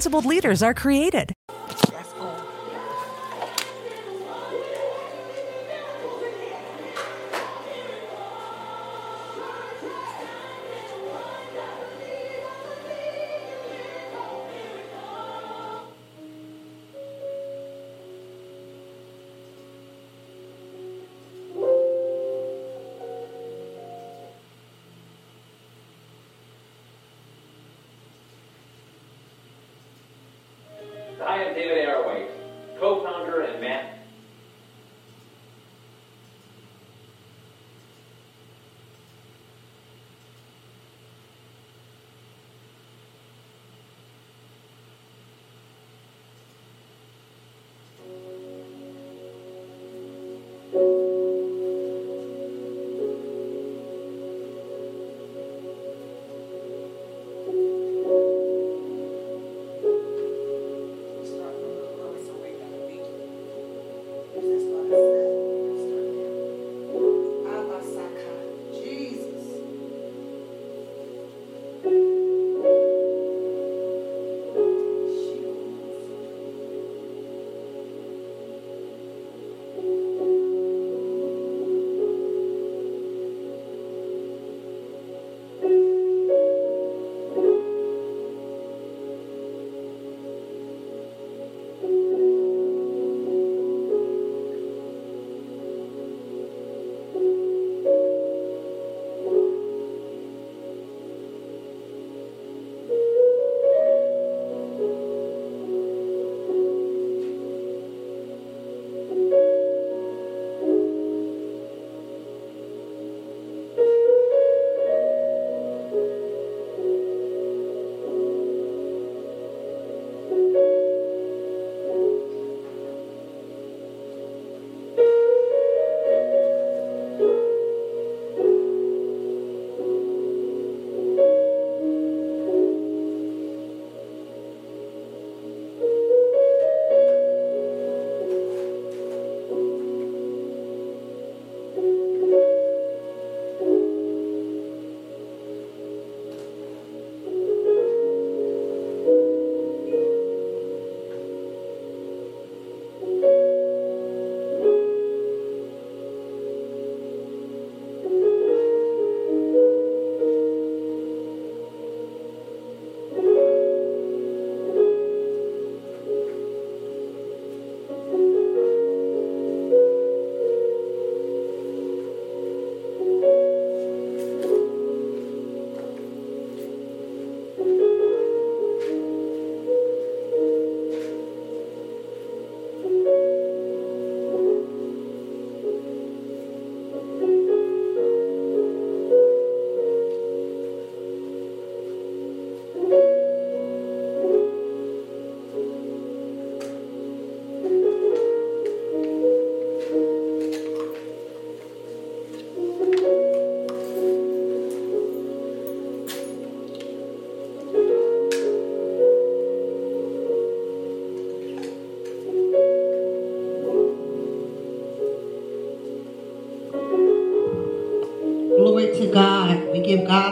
principled leaders are created.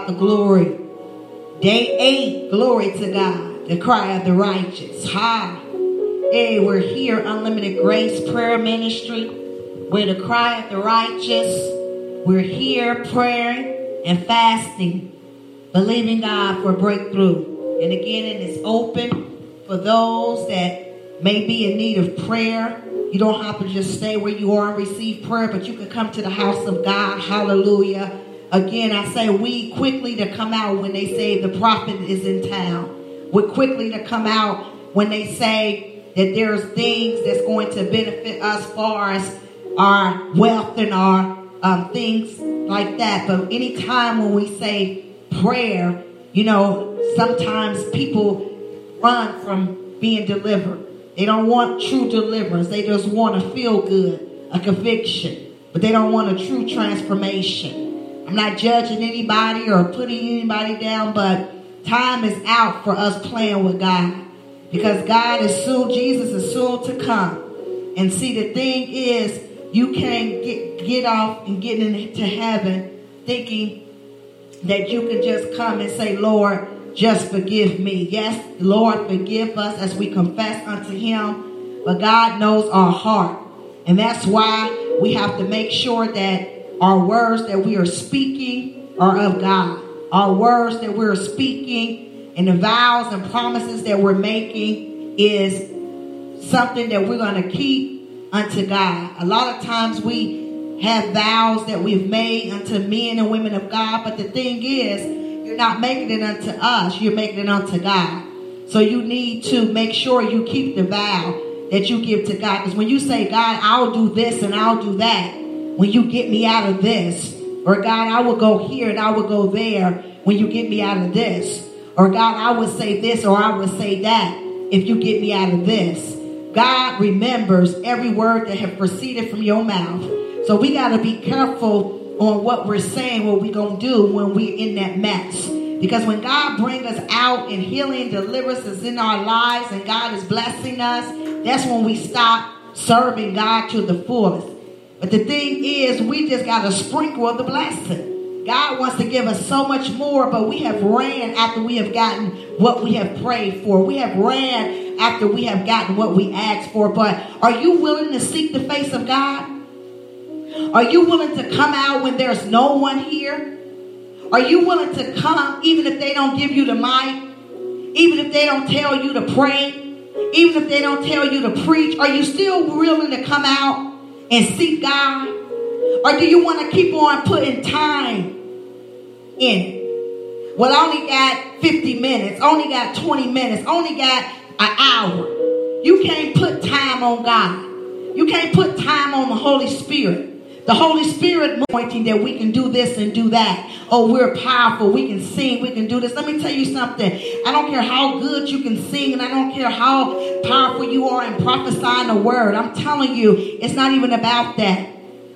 The glory. Day eight, glory to God. The cry of the righteous. Hi. Hey, we're here, Unlimited Grace Prayer Ministry. We're the cry of the righteous. We're here praying and fasting, believing God for breakthrough. And again, it is open for those that may be in need of prayer. You don't have to just stay where you are and receive prayer, but you can come to the house of God. Hallelujah. Again, I say we quickly to come out when they say the prophet is in town. We're quickly to come out when they say that there's things that's going to benefit us far as our wealth and our um, things like that. But anytime when we say prayer, you know, sometimes people run from being delivered. They don't want true deliverance. They just want to feel good, a conviction, but they don't want a true transformation. I'm not judging anybody or putting anybody down, but time is out for us playing with God because God is soon, Jesus is soon to come. And see, the thing is, you can't get, get off and get into heaven thinking that you can just come and say, Lord, just forgive me. Yes, Lord, forgive us as we confess unto him. But God knows our heart. And that's why we have to make sure that our words that we are speaking are of God. Our words that we're speaking and the vows and promises that we're making is something that we're going to keep unto God. A lot of times we have vows that we've made unto men and women of God, but the thing is, you're not making it unto us, you're making it unto God. So you need to make sure you keep the vow that you give to God. Because when you say, God, I'll do this and I'll do that, when you get me out of this, or God, I will go here and I will go there when you get me out of this, or God, I will say this or I will say that if you get me out of this. God remembers every word that have proceeded from your mouth. So we got to be careful on what we're saying, what we're going to do when we're in that mess. Because when God brings us out and healing, deliverance is in our lives and God is blessing us, that's when we stop serving God to the fullest. But the thing is, we just got a sprinkle of the blessing. God wants to give us so much more, but we have ran after we have gotten what we have prayed for. We have ran after we have gotten what we asked for. But are you willing to seek the face of God? Are you willing to come out when there's no one here? Are you willing to come even if they don't give you the mic? Even if they don't tell you to pray? Even if they don't tell you to preach? Are you still willing to come out and seek God? Or do you want to keep on putting time in? Well, I only got 50 minutes, only got 20 minutes, only got an hour. You can't put time on God. You can't put time on the Holy Spirit. The Holy Spirit pointing that we can do this and do that. Oh, we're powerful. We can sing. We can do this. Let me tell you something. I don't care how good you can sing and I don't care how powerful you are in prophesying the word. I'm telling you, it's not even about that.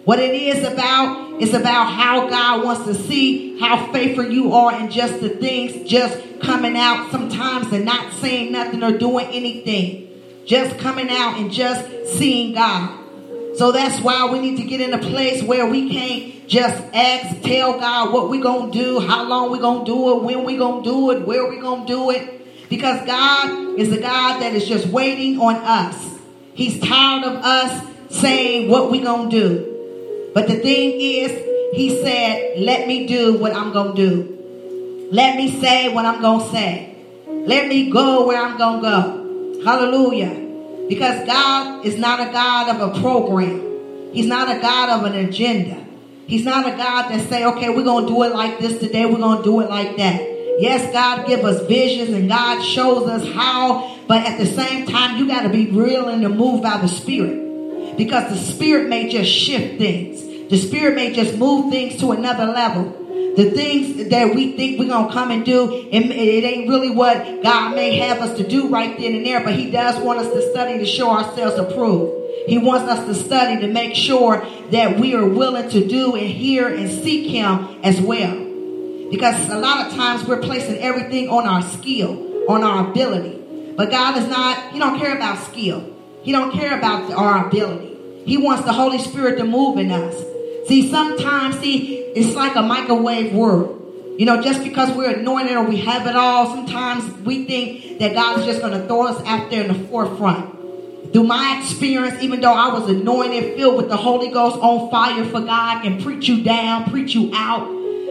What it is about is about how God wants to see how faithful you are in just the things just coming out sometimes and not saying nothing or doing anything. Just coming out and just seeing God. So that's why we need to get in a place where we can't just ask, tell God what we're going to do, how long we're going to do it, when we're going to do it, where we're going to do it. Because God is a God that is just waiting on us. He's tired of us saying what we're going to do. But the thing is, he said, let me do what I'm going to do. Let me say what I'm going to say. Let me go where I'm going to go. Hallelujah. Because God is not a God of a program. He's not a God of an agenda. He's not a God that say, okay, we're going to do it like this today. We're going to do it like that. Yes, God give us visions and God shows us how, but at the same time, you got to be willing to move by the Spirit because the Spirit may just shift things. The Spirit may just move things to another level the things that we think we're going to come and do, it, it ain't really what God may have us to do right then and there, but He does want us to study to show ourselves approved. He wants us to study to make sure that we are willing to do and hear and seek Him as well. Because a lot of times we're placing everything on our skill, on our ability. But God is not, He don't care about skill. He don't care about our ability. He wants the Holy Spirit to move in us. See, sometimes, see, it's like a microwave world. You know, just because we're anointed or we have it all, sometimes we think that God is just going to throw us out there in the forefront. Through my experience, even though I was anointed, filled with the Holy Ghost, on fire for God, and preach you down, preach you out.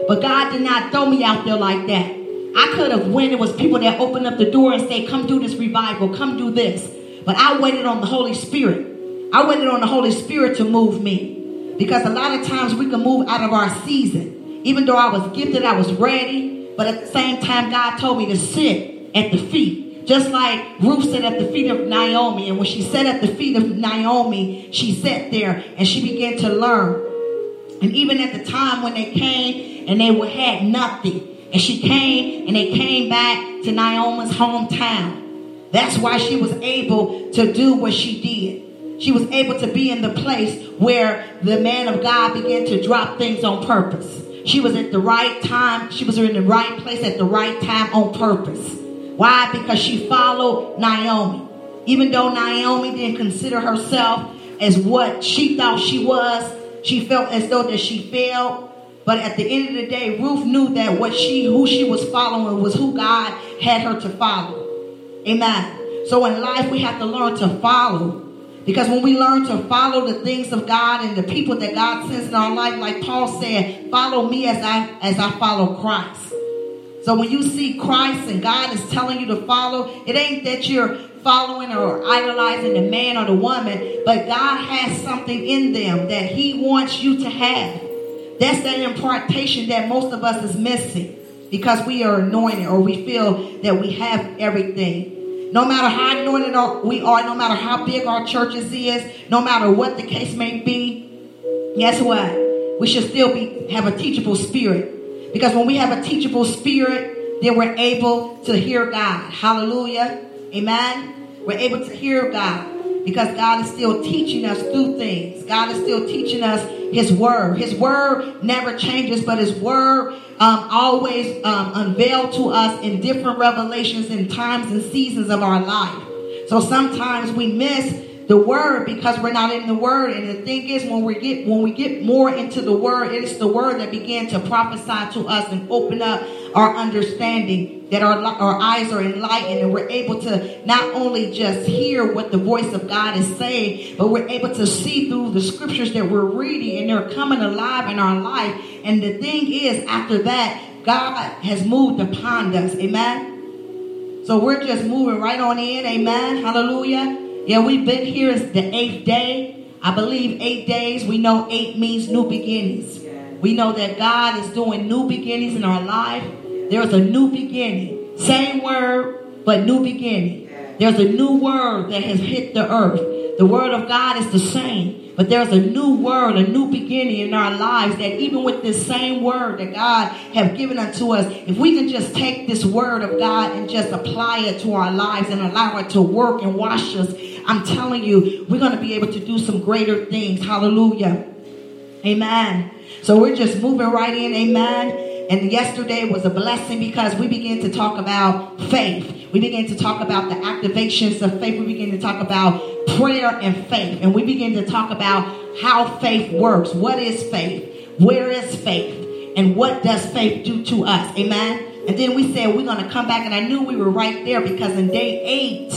But God did not throw me out there like that. I could have when it was people that opened up the door and say, come do this revival, come do this. But I waited on the Holy Spirit. I waited on the Holy Spirit to move me. Because a lot of times we can move out of our season. Even though I was gifted, I was ready. But at the same time, God told me to sit at the feet. Just like Ruth sat at the feet of Naomi. And when she sat at the feet of Naomi, she sat there and she began to learn. And even at the time when they came and they had nothing. And she came and they came back to Naomi's hometown. That's why she was able to do what she did. She was able to be in the place where the man of God began to drop things on purpose. She was at the right time. She was in the right place at the right time on purpose. Why? Because she followed Naomi. Even though Naomi didn't consider herself as what she thought she was, she felt as though that she failed. But at the end of the day, Ruth knew that what she who she was following was who God had her to follow. Amen. So in life we have to learn to follow. Because when we learn to follow the things of God and the people that God sends in our life, like Paul said, follow me as I as I follow Christ. So when you see Christ and God is telling you to follow, it ain't that you're following or idolizing the man or the woman, but God has something in them that He wants you to have. That's that impartation that most of us is missing because we are anointed or we feel that we have everything. No matter how anointed we are, no matter how big our churches is, no matter what the case may be, guess what? We should still be have a teachable spirit. Because when we have a teachable spirit, then we're able to hear God. Hallelujah. Amen. We're able to hear God because God is still teaching us through things. God is still teaching us His Word. His Word never changes, but His Word um, always um, unveiled to us in different revelations in times and seasons of our life. So sometimes we miss the word because we're not in the word. And the thing is, when we get when we get more into the word, it is the word that began to prophesy to us and open up our understanding. That our our eyes are enlightened and we're able to not only just hear what the voice of God is saying, but we're able to see through the scriptures that we're reading and they're coming alive in our life. And the thing is, after that, God has moved upon us. Amen. So we're just moving right on in. Amen. Hallelujah. Yeah, we've been here. It's the eighth day. I believe eight days. We know eight means new beginnings. We know that God is doing new beginnings in our life. There's a new beginning. Same word, but new beginning. There's a new word that has hit the earth. The word of God is the same, but there's a new word, a new beginning in our lives that even with this same word that God have given unto us, if we can just take this word of God and just apply it to our lives and allow it to work and wash us I'm telling you, we're going to be able to do some greater things. Hallelujah. Amen. So we're just moving right in. Amen. And yesterday was a blessing because we began to talk about faith. We began to talk about the activations of faith. We began to talk about prayer and faith. And we began to talk about how faith works. What is faith? Where is faith? And what does faith do to us? Amen. And then we said we're going to come back. And I knew we were right there because in day eight,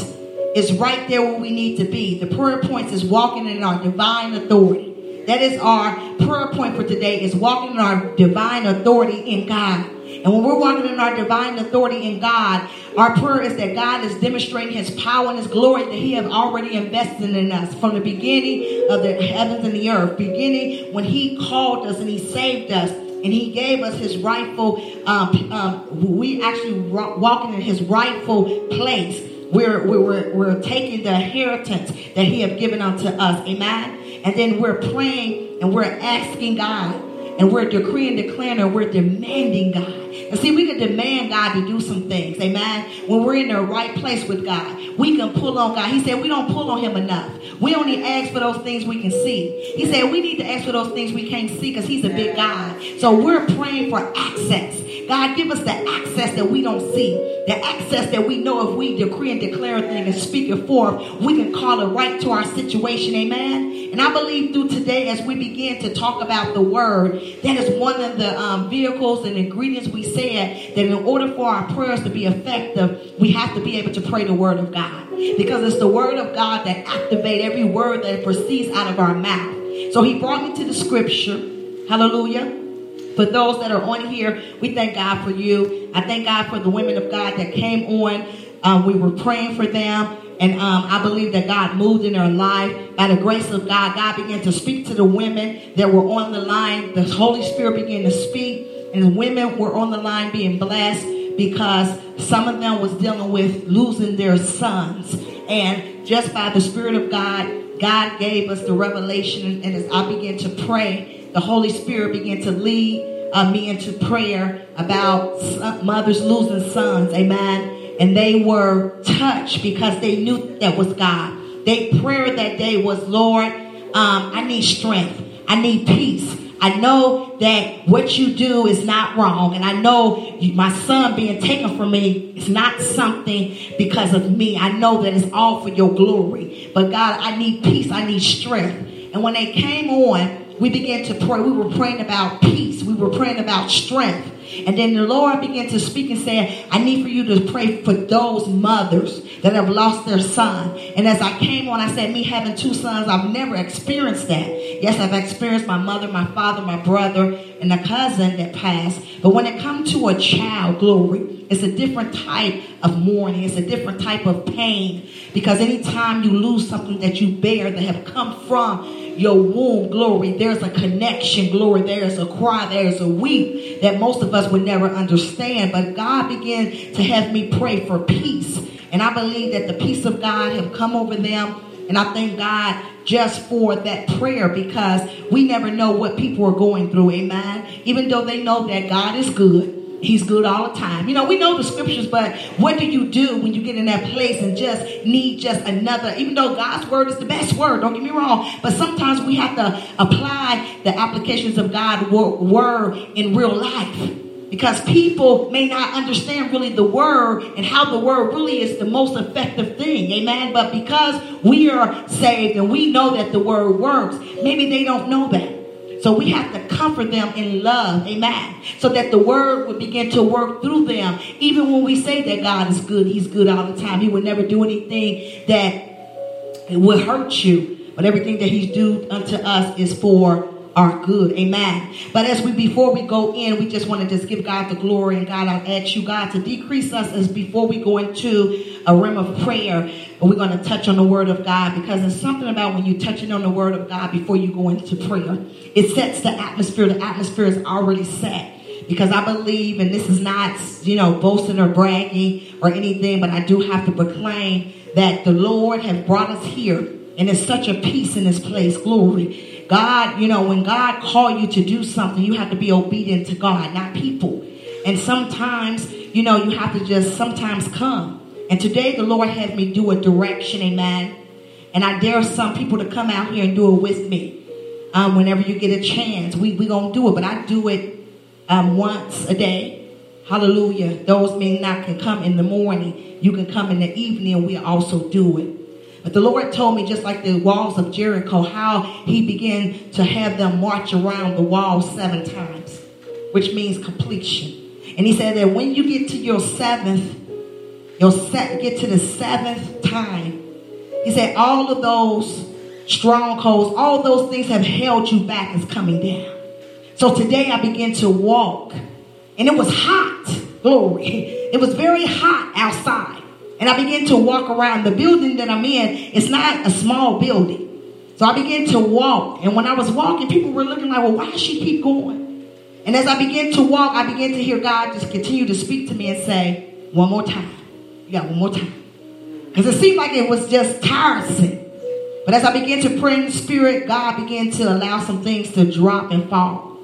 is right there where we need to be. The prayer points is walking in our divine authority. That is our prayer point for today is walking in our divine authority in God. And when we're walking in our divine authority in God, our prayer is that God is demonstrating his power and his glory that he has already invested in us from the beginning of the heavens and the earth. Beginning when he called us and he saved us and he gave us his rightful, um, um, we actually walking in his rightful place we're, we're, we're taking the inheritance that He has given unto us. Amen. And then we're praying and we're asking God and we're decreeing, declaring, and we're demanding God. And see, we can demand God to do some things. Amen. When we're in the right place with God, we can pull on God. He said we don't pull on Him enough. We only ask for those things we can see. He said we need to ask for those things we can't see because He's a big God. So we're praying for access. God, give us the access that we don't see, the access that we know if we decree and declare a thing and speak it forth, we can call it right to our situation. Amen. And I believe through today, as we begin to talk about the word, that is one of the um, vehicles and ingredients we said that in order for our prayers to be effective, we have to be able to pray the word of God. Because it's the word of God that activate every word that proceeds out of our mouth. So he brought me to the scripture. Hallelujah. For those that are on here, we thank God for you. I thank God for the women of God that came on. Um, we were praying for them. And um, I believe that God moved in their life. By the grace of God, God began to speak to the women that were on the line. The Holy Spirit began to speak. And women were on the line being blessed because some of them was dealing with losing their sons. And just by the Spirit of God, God gave us the revelation. And as I began to pray, the Holy Spirit began to lead uh, me into prayer about mothers losing sons. Amen. and they were touched because they knew that was God. Their prayer that day was, Lord, um, I need strength. I need peace. I know that what you do is not wrong. And I know my son being taken from me is not something because of me. I know that it's all for your glory. But God, I need peace. I need strength. And when they came on, we began to pray. We were praying about peace. We were praying about strength. And then the Lord began to speak and say, I need for you to pray for those mothers that have lost their son. And as I came on, I said, me having two sons, I've never experienced that. Yes, I've experienced my mother, my father, my brother, and a cousin that passed. But when it comes to a child, glory, it's a different type of mourning. It's a different type of pain. Because anytime you lose something that you bear that have come from your womb, glory, there's a connection, glory, there's a cry, there's a weep that most of us would never understand. But God began to have me pray for peace. And I believe that the peace of God have come over them. And I thank God just for that prayer because we never know what people are going through. Amen. Even though they know that God is good. He's good all the time. You know, we know the scriptures, but what do you do when you get in that place and just need just another, even though God's word is the best word, don't get me wrong, but sometimes we have to apply the applications of God's word in real life. Because people may not understand really the word and how the word really is the most effective thing. Amen. But because we are saved and we know that the word works, maybe they don't know that. So we have to comfort them in love, amen. So that the word would begin to work through them. Even when we say that God is good, He's good all the time. He would never do anything that would hurt you. But everything that He's do unto us is for our good. Amen. But as we before we go in, we just want to just give God the glory and God, I ask you, God, to decrease us as before we go into a realm of prayer. We're going to touch on the word of God because there's something about when you're touching on the word of God before you go into prayer. It sets the atmosphere. The atmosphere is already set because I believe, and this is not, you know, boasting or bragging or anything, but I do have to proclaim that the Lord has brought us here, and it's such a peace in this place. Glory. God, you know, when God called you to do something, you have to be obedient to God, not people. And sometimes, you know, you have to just sometimes come. And today the Lord had me do a direction, amen. And I dare some people to come out here and do it with me. Um, whenever you get a chance, we we gonna do it. But I do it um, once a day. Hallelujah. Those men that can come in the morning. You can come in the evening. We also do it. But the Lord told me, just like the walls of Jericho, how he began to have them march around the wall seven times, which means completion. And he said that when you get to your seventh, you'll set, get to the seventh time, he said all of those strongholds, all those things have held you back is coming down. So today I began to walk, and it was hot, glory. It was very hot outside. And I began to walk around the building that I'm in. It's not a small building. So I began to walk. And when I was walking, people were looking like, well, why does she keep going? And as I began to walk, I began to hear God just continue to speak to me and say, one more time. You got one more time. Because it seemed like it was just tiresome. But as I began to pray in the spirit, God began to allow some things to drop and fall.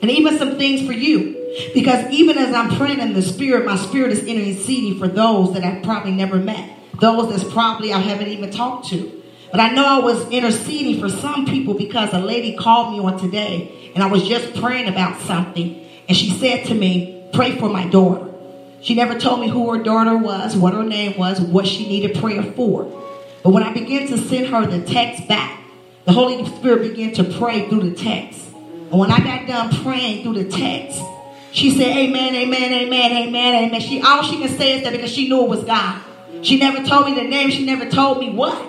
And even some things for you. Because even as I'm praying in the spirit, my spirit is interceding for those that I've probably never met. Those that's probably I haven't even talked to. But I know I was interceding for some people because a lady called me on today and I was just praying about something. And she said to me, pray for my daughter. She never told me who her daughter was, what her name was, what she needed prayer for. But when I began to send her the text back, the Holy Spirit began to pray through the text. And when I got done praying through the text, she said, Amen, amen, amen, amen, amen. She all she can say is that because she knew it was God. She never told me the name, she never told me what.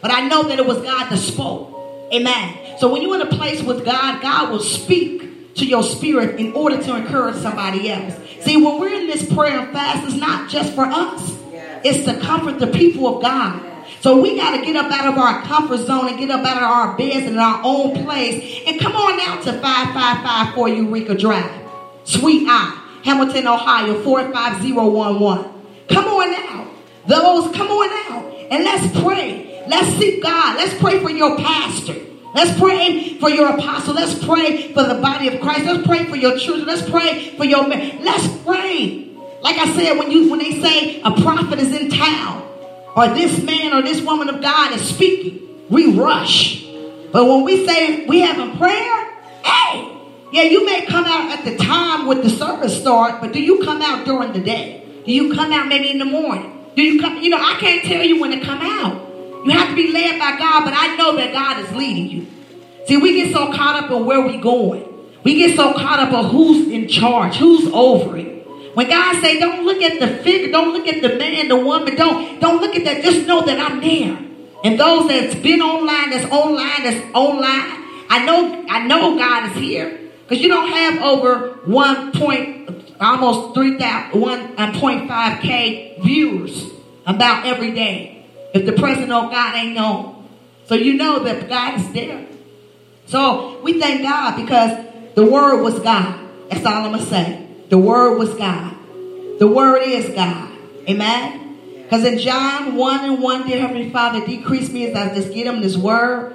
But I know that it was God that spoke. Amen. So when you're in a place with God, God will speak to your spirit in order to encourage somebody else. See, when we're in this prayer and fast, it's not just for us. It's to comfort the people of God. So we got to get up out of our comfort zone and get up out of our beds and in our own place and come on out to 5554 Eureka Drive. Sweet Eye, Hamilton, Ohio, 45011. Come on now. Those, come on out. And let's pray. Let's seek God. Let's pray for your pastor. Let's pray for your apostle. Let's pray for the body of Christ. Let's pray for your children. Let's pray for your men. Let's pray. Like I said, when you when they say a prophet is in town, or this man or this woman of God is speaking, we rush. But when we say we have a prayer, yeah, you may come out at the time with the service start, but do you come out during the day? Do you come out maybe in the morning? Do you come? You know, I can't tell you when to come out. You have to be led by God, but I know that God is leading you. See, we get so caught up in where we're going. We get so caught up on who's in charge, who's over it. When God say, don't look at the figure, don't look at the man, the woman, don't, don't look at that. Just know that I'm there. And those that's been online, that's online, that's online, I know, I know God is here. Because you don't have over one point, almost 3,000, 1.5K viewers about every day. If the president of oh God ain't known. So you know that God is there. So we thank God because the word was God. That's all I'm going to say. The word was God. The word is God. Amen. Because in John 1 and 1, dear Heavenly Father, decrease me as I just get him this word.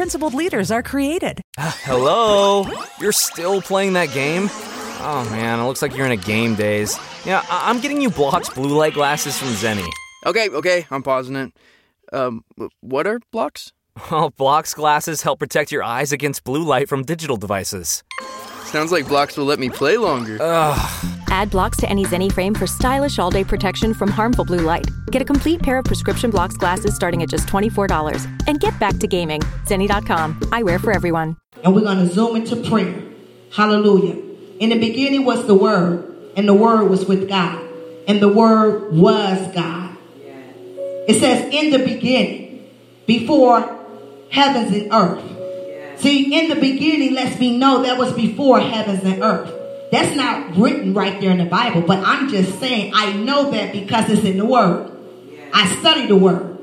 principled leaders are created. Uh, hello? You're still playing that game? Oh man, it looks like you're in a game daze. Yeah, I- am getting you Blokz blue light glasses from Zenni. Okay, okay, I'm pausing it. Um, what are Blokz? Well, Blokz glasses help protect your eyes against blue light from digital devices. Sounds like Blokz will let me play longer. Ugh. Add Blokz to any Zenni frame for stylish all day protection from harmful blue light. Get a complete pair of prescription Blokz glasses starting at just $24. And get back to gaming. Zenni.com. Eyewear for everyone. And we're going to zoom into prayer. Hallelujah. In the beginning was the Word, and the Word was with God, and the Word was God. It says, in the beginning, before heavens and earth. See, in the beginning lets me know that was before heavens and earth. That's not written right there in the Bible, but I'm just saying I know that because it's in the Word. I study the Word.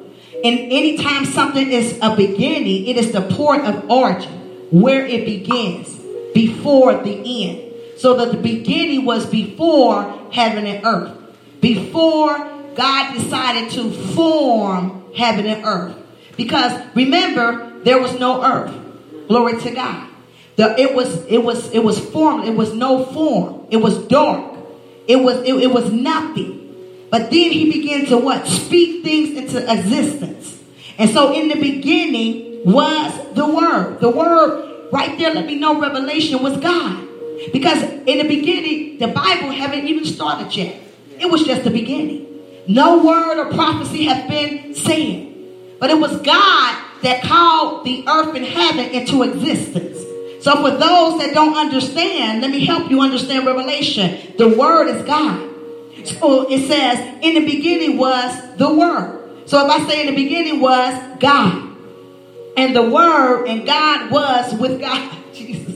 And anytime something is a beginning, it is the port of origin, where it begins, before the end. So that the beginning was before heaven and earth. Before God decided to form heaven and earth. Because remember, there was no earth. Glory to God. The, it was it was it was form. It was no form. It was dark. It was it, it was nothing. But then he began to what speak things into existence. And so in the beginning was the word. The word right there. Let me know. Revelation was God. Because in the beginning, the Bible haven't even started yet. It was just the beginning. No word or prophecy has been said. But it was God that called the earth and heaven into existence. So for those that don't understand, let me help you understand Revelation. The Word is God. So it says, in the beginning was the Word. So if I say in the beginning was God. And the Word and God was with God. Jesus.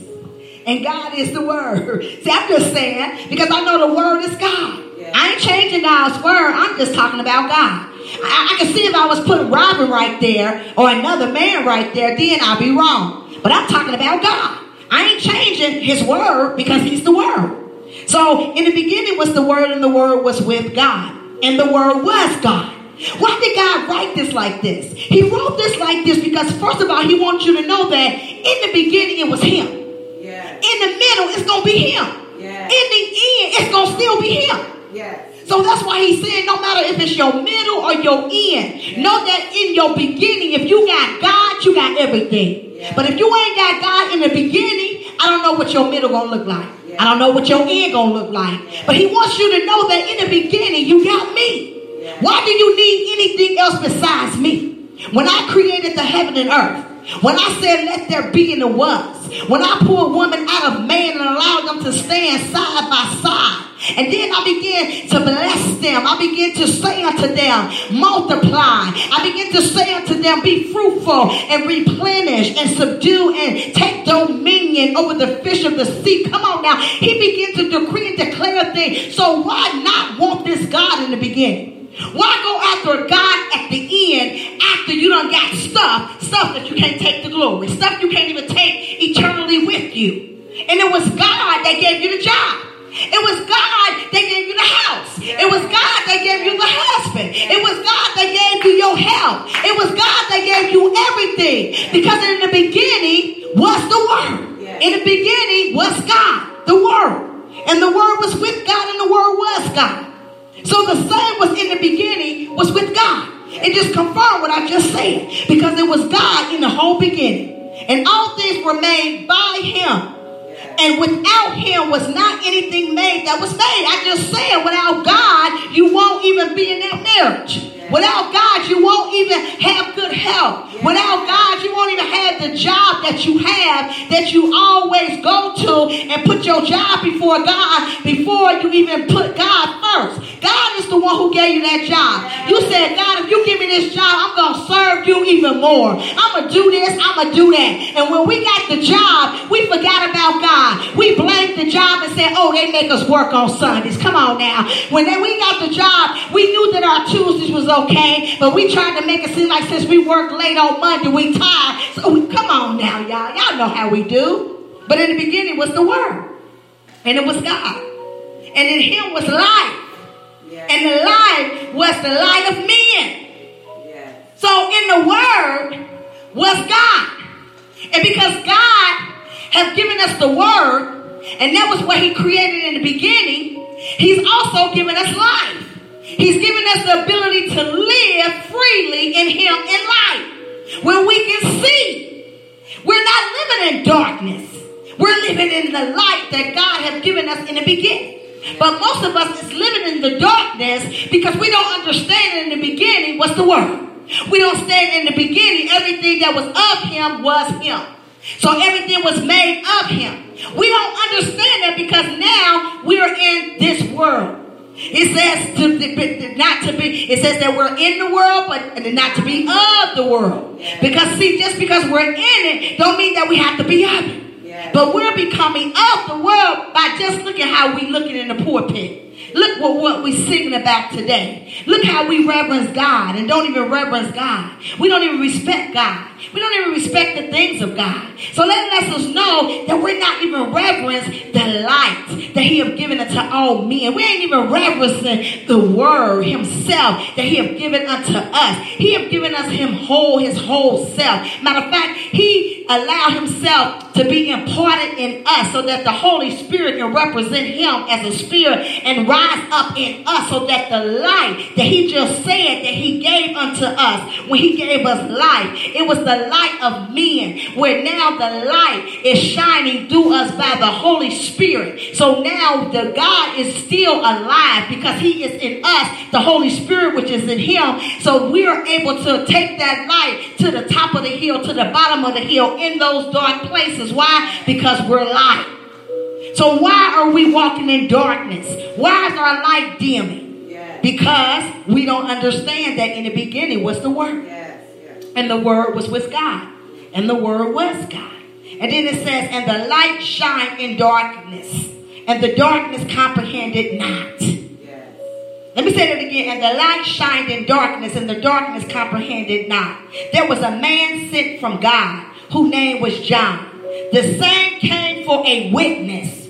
And God is the Word. See, I'm just saying, because I know the Word is God. I ain't changing God's Word. I'm just talking about God. I, I can see if I was putting Robin right there or another man right there, then I'd be wrong. But I'm talking about God. I ain't changing his word because he's the word. So in the beginning was the word, and the word was with God, and the word was God. Why did God write this like this? He wrote this like this because, first of all, He wants you to know that in the beginning it was Him. Yes. In the middle, it's going to be Him. Yes. In the end, it's going to still be Him. Yes. So that's why he said, no matter if it's your middle or your end, know that in your beginning, if you got God, you got everything. But if you ain't got God in the beginning, I don't know what your middle gonna look like. I don't know what your end gonna look like. But he wants you to know that in the beginning you got me. Why do you need anything else besides me? When I created the heaven and earth, When I said let there be and it was. When I pull a woman out of man and allow them to stand side by side. And then I begin to bless them. I begin to say unto them, multiply. I begin to say unto them, be fruitful and replenish and subdue and take dominion over the fish of the sea. Come on now. He begins to decree and declare things. So why not want this God in the beginning? Why go after God at the end after you don't got stuff, stuff that you can't take the glory, stuff you can't even take eternally with you? And it was God that gave you the job. It was God that gave you the house. It was God that gave you the husband. It was God that gave you your health. It was God that gave you everything. Because in the beginning was the Word. In the beginning was God, the Word. And the Word was with God and the Word was God. So the same was in the beginning was with God. It just confirmed what I just said. Because it was God in the whole beginning. And all things were made by him and without him was not anything made that was made. I just said, without God, you won't even be in that marriage. Without God, you won't even have good health. Without God, you won't even have the job that you have that you always go to and put your job before God before you even put God first. God is the one who gave you that job. You said, God, if you give me this job, I'm going to serve you even more. I'm going to do this, I'm going to do that. And when we got the job, we forgot about God. We blamed the job and said, oh, they make us work on Sundays. Come on now. When they, we got the job, we knew that our Tuesdays was okay, but we tried to make it seem like since we worked late on Monday, we tired. So we, come on now, y'all. Y'all know how we do. But in the beginning was the Word, and it was God, and in Him was life, and the life was the light of men. So in the Word was God, and because God has given us the Word, and that was what He created in the beginning, He's also given us life. He's given us the ability to live freely in Him in life. Where we can see. We're not living in darkness. We're living in the light that God has given us in the beginning. But most of us is living in the darkness because we don't understand in the beginning what's the word. We don't stand in the beginning, everything that was of him was him. So everything was made of him. We don't understand that because now we're in this world. It says to, not to be, it says that we're in the world, but not to be of the world. Because see, just because we're in it, don't mean that we have to be of it. But we're becoming of the world by just looking how we looking in the pulpit. Look what, what we're singing about today. Look how we reverence God and don't even reverence God. We don't even respect God. We don't even respect the things of God. So lets us know that we're not even reverencing the light that He have given unto all men. We ain't even reverencing the Word Himself that He have given unto us. He have given us Him whole, His whole self. Matter of fact, He allowed Himself to be imparted in us so that the Holy Spirit can represent Him as a spirit and rise up in us so that the light that He just said that He gave unto us when He gave us life, it was the light of men, where now the light is shining through us by the Holy Spirit. So now the God is still alive because He is in us, the Holy Spirit, which is in Him. So we are able to take that light to the top of the hill, to the bottom of the hill, in those dark places. Why? Because we're light. So why are we walking in darkness? Why is our light dimming? Because we don't understand that in the beginning was the Word. And the Word was with God. And the Word was God. And then it says, and the light shined in darkness. And the darkness comprehended not. Let me say that again. And the light shined in darkness, and the darkness comprehended not. There was a man sent from God whose name was John. The same came for a witness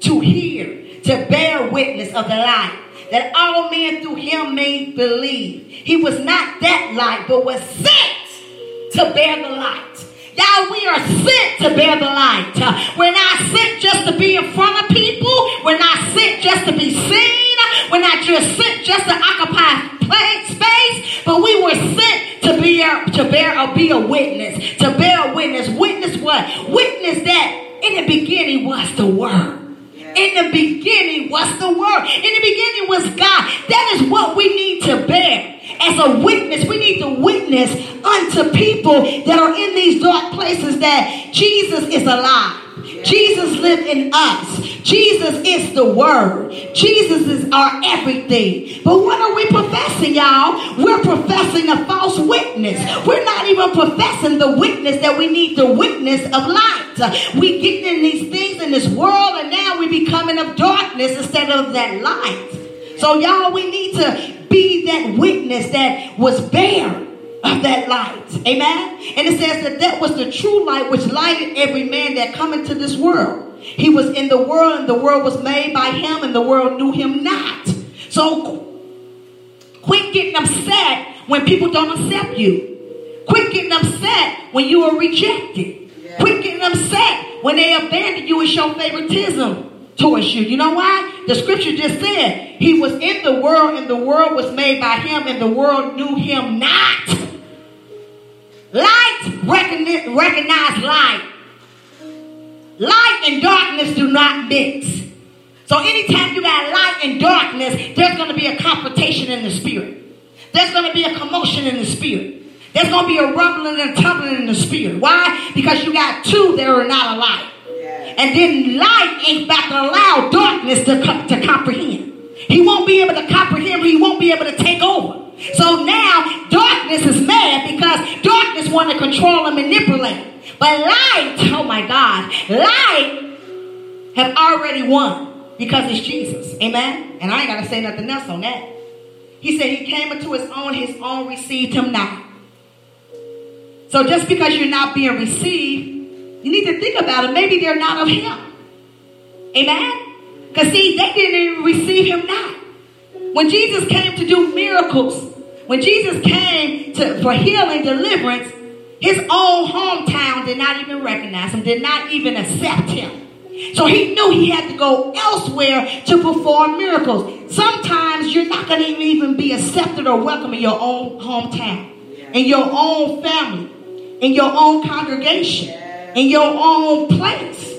to hear, to bear witness of the light, that all men through him may believe. He was not that light, but was sent to bear the light. Y'all, we are sent to bear the light. We're not sent just to be in front of people. We're not sent just to be seen. We're not just sent just to occupy space, but we were sent to be a, to bear or be a witness. To bear a witness. Witness what? Witness that in the beginning was the word. In the beginning was the Word. In the beginning was God. That is what we need to a witness. We need to witness unto people that are in these dark places that Jesus is alive. Jesus lived in us. Jesus is the Word. Jesus is our everything. But what are we professing, y'all? We're professing a false witness. We're not even professing the witness that we need the witness of light. We get in these things in this world, and now we're becoming of darkness instead of that light. So, y'all, we need to be that witness that was bare of that light. Amen. And it says that that was the true light which lighted every man that come into this world. He was in the world and the world was made by him and the world knew him not. So quit getting upset when people don't accept you. Quit getting upset when you are rejected. Quit getting upset when they abandon you and show favoritism towards you. You know why? The scripture just said he was in the world and the world was made by him and the world knew him not. Light recognize, recognize light. Light and darkness do not mix. So anytime you got light and darkness, there's going to be a confrontation in the spirit. There's going to be a commotion in the spirit. There's going to be a rumbling and tumbling in the spirit. Why? Because you got two that are not alike. And then light ain't about to allow darkness to, to comprehend. He won't be able to comprehend, he won't be able to take over. So now darkness is mad because darkness want to control and manipulate. But light, oh my God, light have already won because it's Jesus. Amen. And I ain't gotta say nothing else on that. He said he came into his own, his own received him not. So just because you're not being received, you need to think about it. Maybe they're not of him. Amen. Because see, they didn't even receive him not. When Jesus came to do miracles, when Jesus came to, for healing, deliverance, his own hometown did not even recognize him, did not even accept him. So he knew he had to go elsewhere to perform miracles. Sometimes you're not going to even be accepted or welcome in your own hometown, in your own family, in your own congregation, in your own place.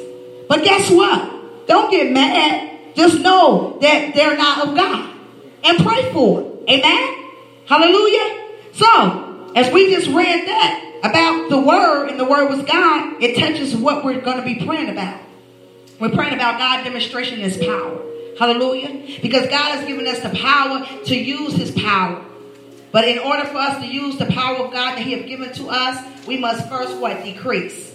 But guess what? Don't get mad. Just know that they're not of God and pray for it. Amen? Hallelujah. So, as we just read that about the word and the word was God, it touches what we're going to be praying about. We're praying about God demonstration his power. Hallelujah. Because God has given us the power to use his power. But in order for us to use the power of God that he has given to us, we must first what? Decrease.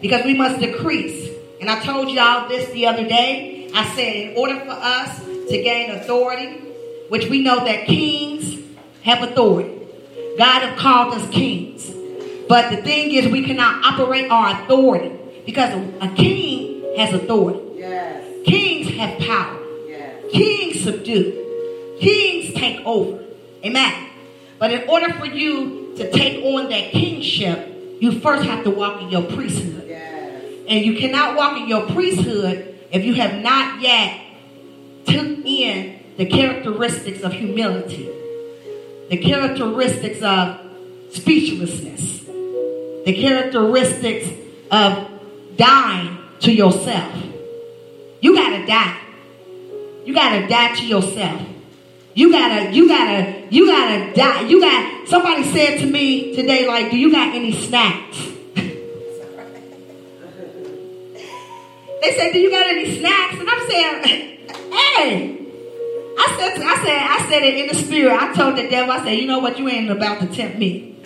Because we must decrease. And I told y'all this the other day. I said in order for us to gain authority, which we know that kings have authority. God have called us kings. But the thing is, we cannot operate our authority because a king has authority. Yes. Kings have power. Yes. Kings subdue. Kings take over. Amen. But in order for you to take on that kingship, you first have to walk in your priesthood. And you cannot walk in your priesthood if you have not yet took in the characteristics of humility the characteristics of speechlessness, the characteristics of dying to yourself. You gotta die. You gotta die to yourself. You gotta, you gotta, you gotta die. You got, somebody said to me today, like, do you got any snacks? They said, do you got any snacks? And I'm saying, hey, I said, I said, I said it in the spirit. I told the devil, I said, you know what? You ain't about to tempt me.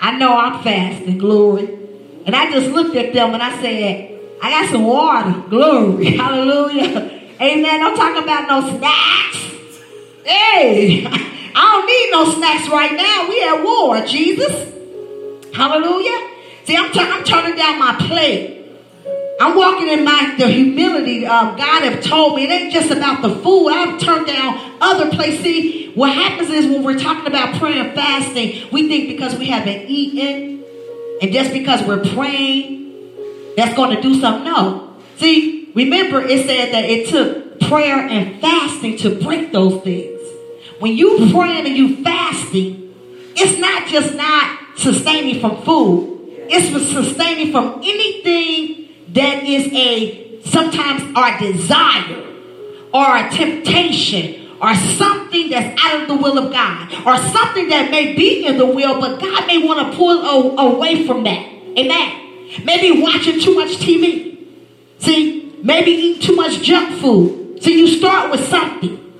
I know I'm fasting, glory. And I just looked at them and I said, I got some water, glory, hallelujah. Amen. Don't talk about no snacks. Hey, I don't need no snacks right now. We at war, Jesus. Hallelujah. See, I'm, t- I'm turning down my plate. I'm walking in my the humility um, God have told me. It ain't just about the food. I've turned down other places. See, what happens is when we're talking about prayer and fasting, we think because we haven't eaten and just because we're praying, that's going to do something. No. See, remember it said that it took prayer and fasting to break those things. When you praying and you fasting, it's not just not sustaining from food. It's sustaining from anything that is a sometimes our desire or a temptation or something that's out of the will of God or something that may be in the will, but God may want to pull away from that. Amen. Maybe watching too much TV. See, maybe eating too much junk food. See, you start with something.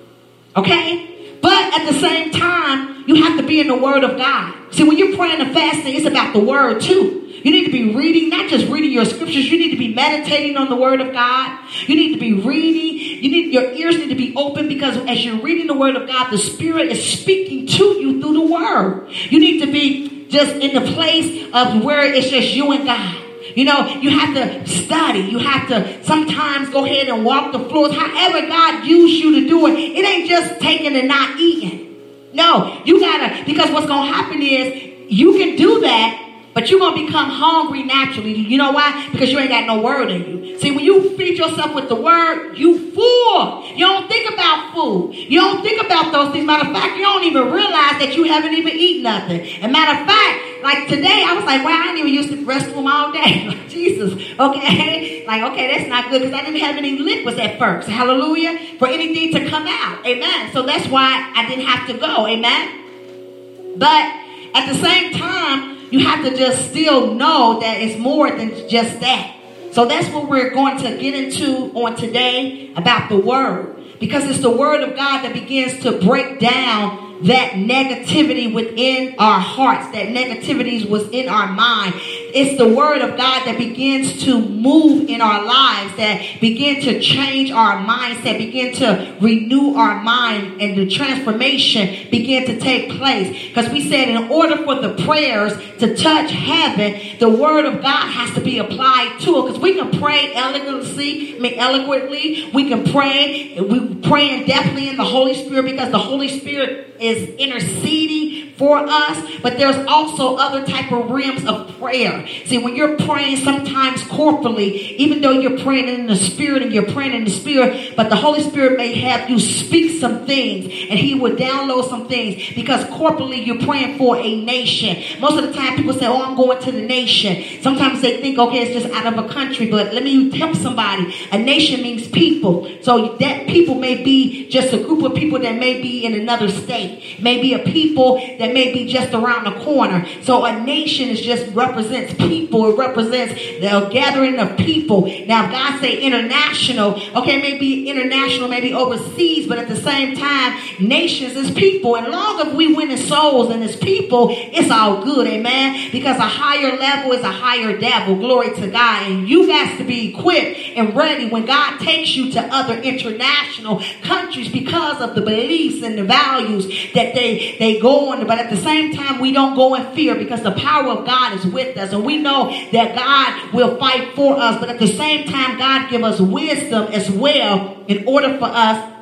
Okay? But at the same time, you have to be in the Word of God. See, when you're praying and fasting, it's about the Word too. You need to be reading, not just reading your scriptures, you need to meditating on the Word of God. You need to be reading. You need your ears need to be open because as you're reading the Word of God, the Spirit is speaking to you through the Word. You need to be just in the place of where it's just you and God. You know, you have to study. You have to sometimes go ahead and walk the floors. However, God used you to do it. It ain't just taking and not eating. No, you gotta, because what's gonna happen is you can do that but you're going to become hungry naturally. You know why? Because you ain't got no word in you. See, when you feed yourself with the word, you full. You don't think about food. You don't think about those things. Matter of fact, you don't even realize that you haven't even eaten nothing. And matter of fact, like today, I was like, well, I didn't even use the restroom all day. Jesus, okay? Like, okay, that's not good because I didn't have any liquids at first. Hallelujah. For anything to come out. Amen. So that's why I didn't have to go. Amen. But at the same time, you have to just still know that it's more than just that. So that's what we're going to get into on today about the word. Because it's the word of God that begins to break down that negativity within our hearts, that negativity was in our mind. It's the word of God that begins to move in our lives, that begin to change our mindset, begin to renew our mind, and the transformation begin to take place. Because we said in order for the prayers to touch heaven, the word of God has to be applied to it. Because we can pray eloquently, I mean eloquently, we can pray, we praying definitely in the Holy Spirit because the Holy Spirit is interceding for us, but there's also other type of realms of prayer. See, when you're praying sometimes corporally, even though you're praying in the spirit and you're praying in the spirit, but the Holy Spirit may have you speak some things and he will download some things because corporally you're praying for a nation. Most of the time people say, oh, I'm going to the nation. Sometimes they think, okay, it's just out of a country, but let me help somebody. A nation means people. So that people may be just a group of people that may be in another state, maybe a people that may be just around the corner. So a nation is just represents people. It represents the gathering of people. Now, if God say international, okay, maybe international, maybe overseas, but at the same time, nations is people. And long as we win in souls and as people, it's all good, amen. Because a higher level is a higher devil. Glory to God. And you got to be equipped and ready when God takes you to other international countries because of the beliefs and the values that they, they go on. But at the same time, we don't go in fear because the power of God is with us. And we know that God will fight for us. But at the same time, God give us wisdom as well in order for us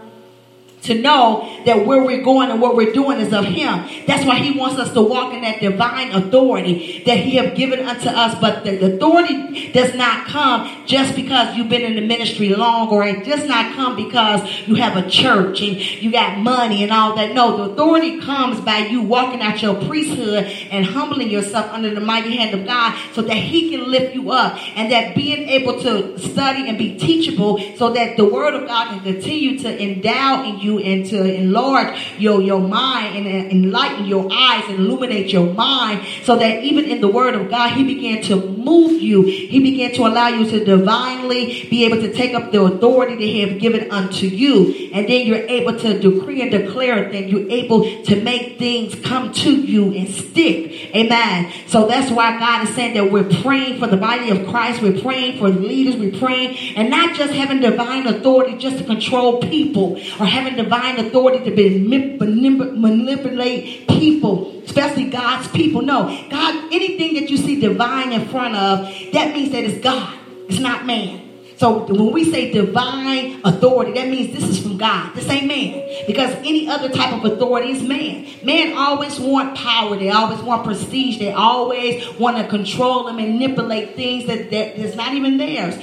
to know that where we're going and what we're doing is of him. That's why he wants us to walk in that divine authority that he have given unto us. But the authority does not come just because you've been in the ministry long or it does not come because you have a church and you got money and all that. No, the authority comes by you walking out your priesthood and humbling yourself under the mighty hand of God so that he can lift you up and that being able to study and be teachable so that the word of God can continue to endow in you and to enlarge your, your mind and enlighten your eyes and illuminate your mind so that even in the word of God, he began to move you. He began to allow you to divinely be able to take up the authority that he has given unto you. And then you're able to decree and declare things. You're able to make things come to you and stick. Amen. So that's why God is saying that we're praying for the body of Christ. We're praying for leaders. We're praying and not just having divine authority just to control people or having divine authority to be manipulate people, especially God's people. No, God, anything that you see divine in front of, that means that it's God. It's not man. So when we say divine authority, that means this is from God. This ain't man. Because any other type of authority is man. Man always want power. They always want prestige. They always want to control and manipulate things that, that is not even theirs.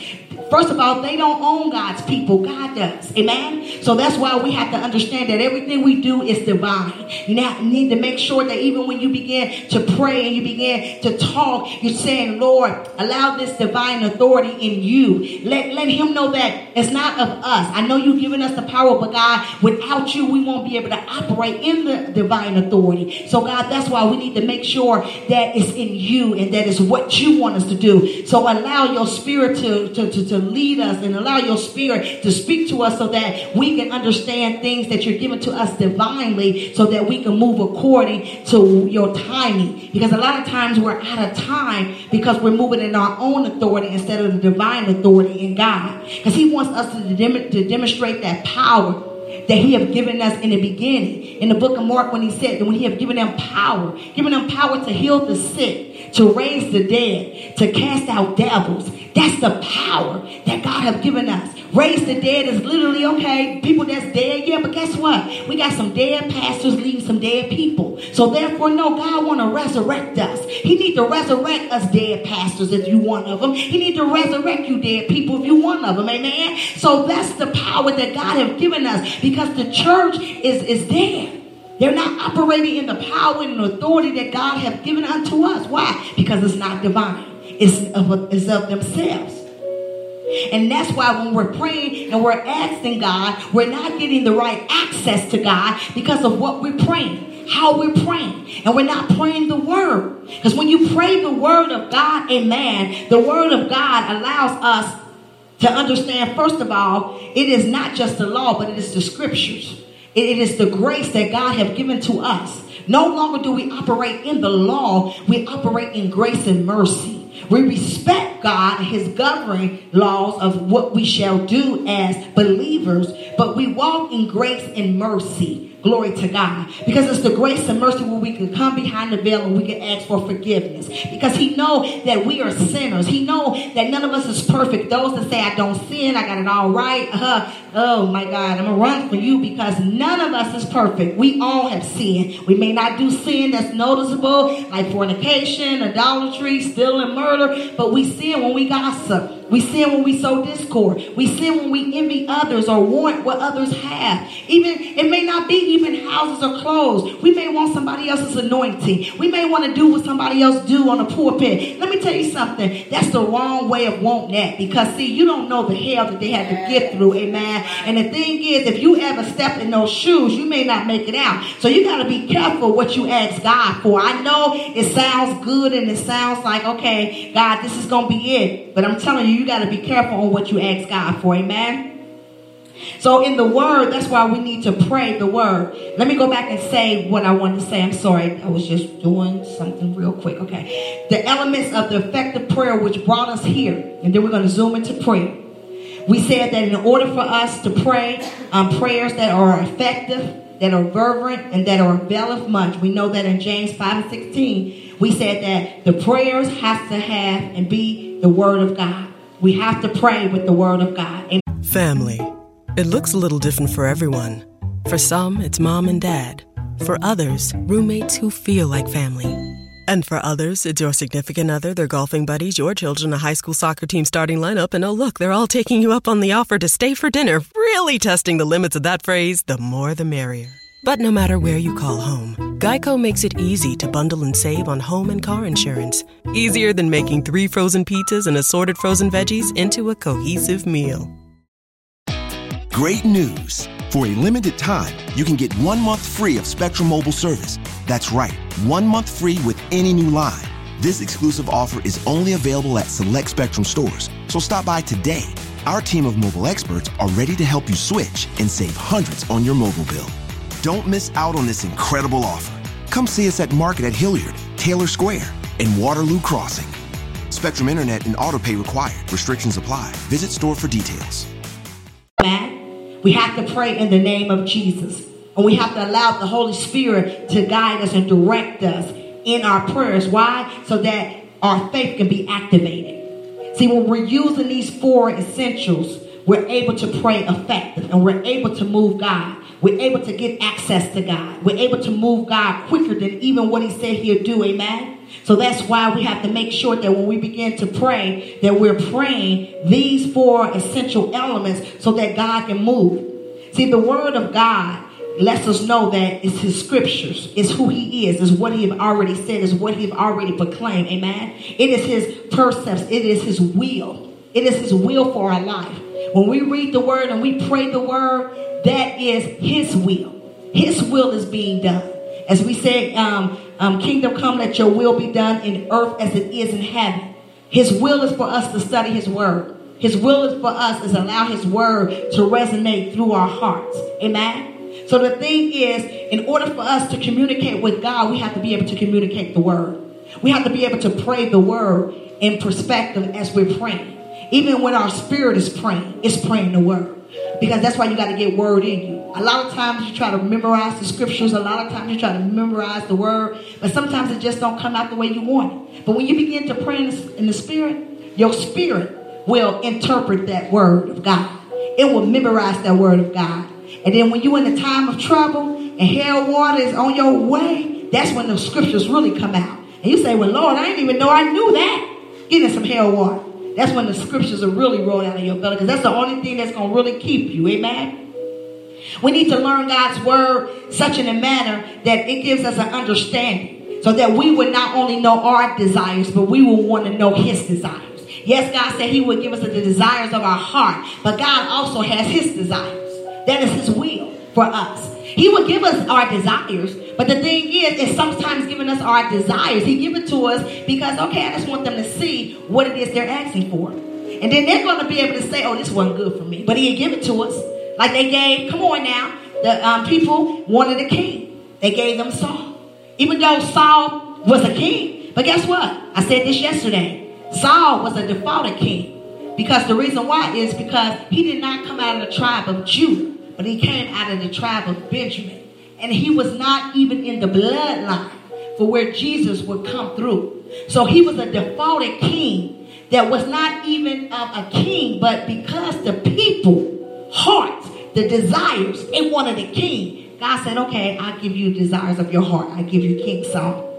First of all, they don't own God's people. God does. Amen? So that's why we have to understand that everything we do is divine. You need to make sure that even when you begin to pray and you begin to talk, you're saying, Lord, allow this divine authority in you. Let let, him know that it's not of us. I know you've given us the power, but God, without you, we won't be able to operate in the divine authority. So, God, that's why we need to make sure that it's in you and that is what you want us to do. So, allow your spirit to, to, to, to lead us and allow your spirit to speak to us so that we can understand things that you're giving to us divinely so that we can move according to your timing. Because a lot of times we're out of time because we're moving in our own authority instead of the divine authority in God. Because He wants us to, dem- to demonstrate that power that he have given us in the beginning. In the book of Mark, when he said that when he have given them power, given them power to heal the sick, to raise the dead, to cast out devils. That's the power that God have given us. Raise the dead is literally okay. People that's dead, yeah, but guess what? We got some dead pastors leaving some dead people. So therefore, no, God want to resurrect us. He need to resurrect us dead pastors if you one of them. He need to resurrect you dead people if you one of them. Amen. So that's the power that God have given us because the church is is dead. They're not operating in the power and authority that God have given unto us. Why? Because it's not divine. It's of, it's of themselves. And that's why when we're praying and we're asking God, we're not getting the right access to God because of what we're praying, how we're praying. And we're not praying the word. Because when you pray the word of God, amen, the word of God allows us to understand, first of all, it is not just the law, but it is the scriptures. It is the grace that God have given to us. No longer do we operate in the law, we operate in grace and mercy. We respect God, His governing laws of what we shall do as believers, but we walk in grace and mercy. Glory to God. Because it's the grace and mercy where we can come behind the veil and we can ask for forgiveness. Because he know that we are sinners. He know that none of us is perfect. Those that say, I don't sin, I got it all right. Uh, oh my God, I'm going to run for you because none of us is perfect. We all have sinned. We may not do sin that's noticeable, like fornication, idolatry, stealing, murder, but we sin when we gossip. We sin when we sow discord. We sin when we envy others or want what others have. Even it may not be even houses or clothes. We may want somebody else's anointing. We may want to do what somebody else do on a pulpit. Let me tell you something. That's the wrong way of wanting that because see, you don't know the hell that they had to get through. Amen. And the thing is, if you ever step in those shoes, you may not make it out. So you got to be careful what you ask God for. I know it sounds good and it sounds like okay, God, this is gonna be it. But I'm telling you, you got to be careful on what you ask God for. Amen. So in the word, that's why we need to pray the word. Let me go back and say what I wanted to say. I'm sorry. I was just doing something real quick. Okay. The elements of the effective prayer which brought us here. And then we're going to zoom into prayer. We said that in order for us to pray um, prayers that are effective, that are fervent, and that are availeth much, we know that in James 5 and 16, we said that the prayers have to have and be the word of God. We have to pray with the word of God. Family. It looks a little different for everyone. For some, it's mom and dad. For others, roommates who feel like family. And for others, it's your significant other, their golfing buddies, your children, a high school soccer team starting lineup, and oh, look, they're all taking you up on the offer to stay for dinner, really testing the limits of that phrase the more the merrier. But no matter where you call home, Geico makes it easy to bundle and save on home and car insurance. Easier than making three frozen pizzas and assorted frozen veggies into a cohesive meal. Great news! For a limited time, you can get one month free of Spectrum Mobile service. That's right, one month free with any new line. This exclusive offer is only available at select Spectrum stores, so stop by today. Our team of mobile experts are ready to help you switch and save hundreds on your mobile bill. Don't miss out on this incredible offer. Come see us at Market at Hilliard, Taylor Square, and Waterloo Crossing. Spectrum Internet and autopay required. Restrictions apply. Visit store for details. We have to pray in the name of Jesus. And we have to allow the Holy Spirit to guide us and direct us in our prayers. Why? So that our faith can be activated. See, when we're using these four essentials, we're able to pray effective and we're able to move God. We're able to get access to God. We're able to move God quicker than even what He said He'll do. Amen. So that's why we have to make sure that when we begin to pray, that we're praying these four essential elements so that God can move. See, the Word of God lets us know that it's His scriptures, it's who He is, it's what He have already said, it's what He have already proclaimed. Amen. It is His precepts. It is His will. It is his will for our life. When we read the word and we pray the word, that is his will. His will is being done. As we said, um, um, kingdom come, let your will be done in earth as it is in heaven. His will is for us to study his word. His will is for us is allow his word to resonate through our hearts. Amen. So the thing is, in order for us to communicate with God, we have to be able to communicate the word. We have to be able to pray the word in perspective as we're praying. Even when our spirit is praying, it's praying the word. Because that's why you got to get word in you. A lot of times you try to memorize the scriptures. A lot of times you try to memorize the word. But sometimes it just don't come out the way you want it. But when you begin to pray in the spirit, your spirit will interpret that word of God. It will memorize that word of God. And then when you're in the time of trouble and hell water is on your way, that's when the scriptures really come out. And you say, well, Lord, I didn't even know I knew that. Get in some hell water. That's when the scriptures are really rolling out of your belly because that's the only thing that's going to really keep you. Amen? We need to learn God's word such in a manner that it gives us an understanding so that we would not only know our desires, but we will want to know his desires. Yes, God said he would give us the desires of our heart, but God also has his desires. That is his will for us. He will give us our desires, but the thing is, is sometimes giving us our desires. He give it to us because, okay, I just want them to see what it is they're asking for. And then they're going to be able to say, oh, this wasn't good for me. But he give it to us. Like they gave, come on now, the um, people wanted a king. They gave them Saul. Even though Saul was a king. But guess what? I said this yesterday. Saul was a defaulted king. Because the reason why is because he did not come out of the tribe of Judah, but he came out of the tribe of Benjamin. And he was not even in the bloodline for where Jesus would come through. So he was a defaulted king that was not even uh, a king, but because the people, hearts, the desires, they wanted a king. God said, okay, I'll give you desires of your heart. I give you King Saul.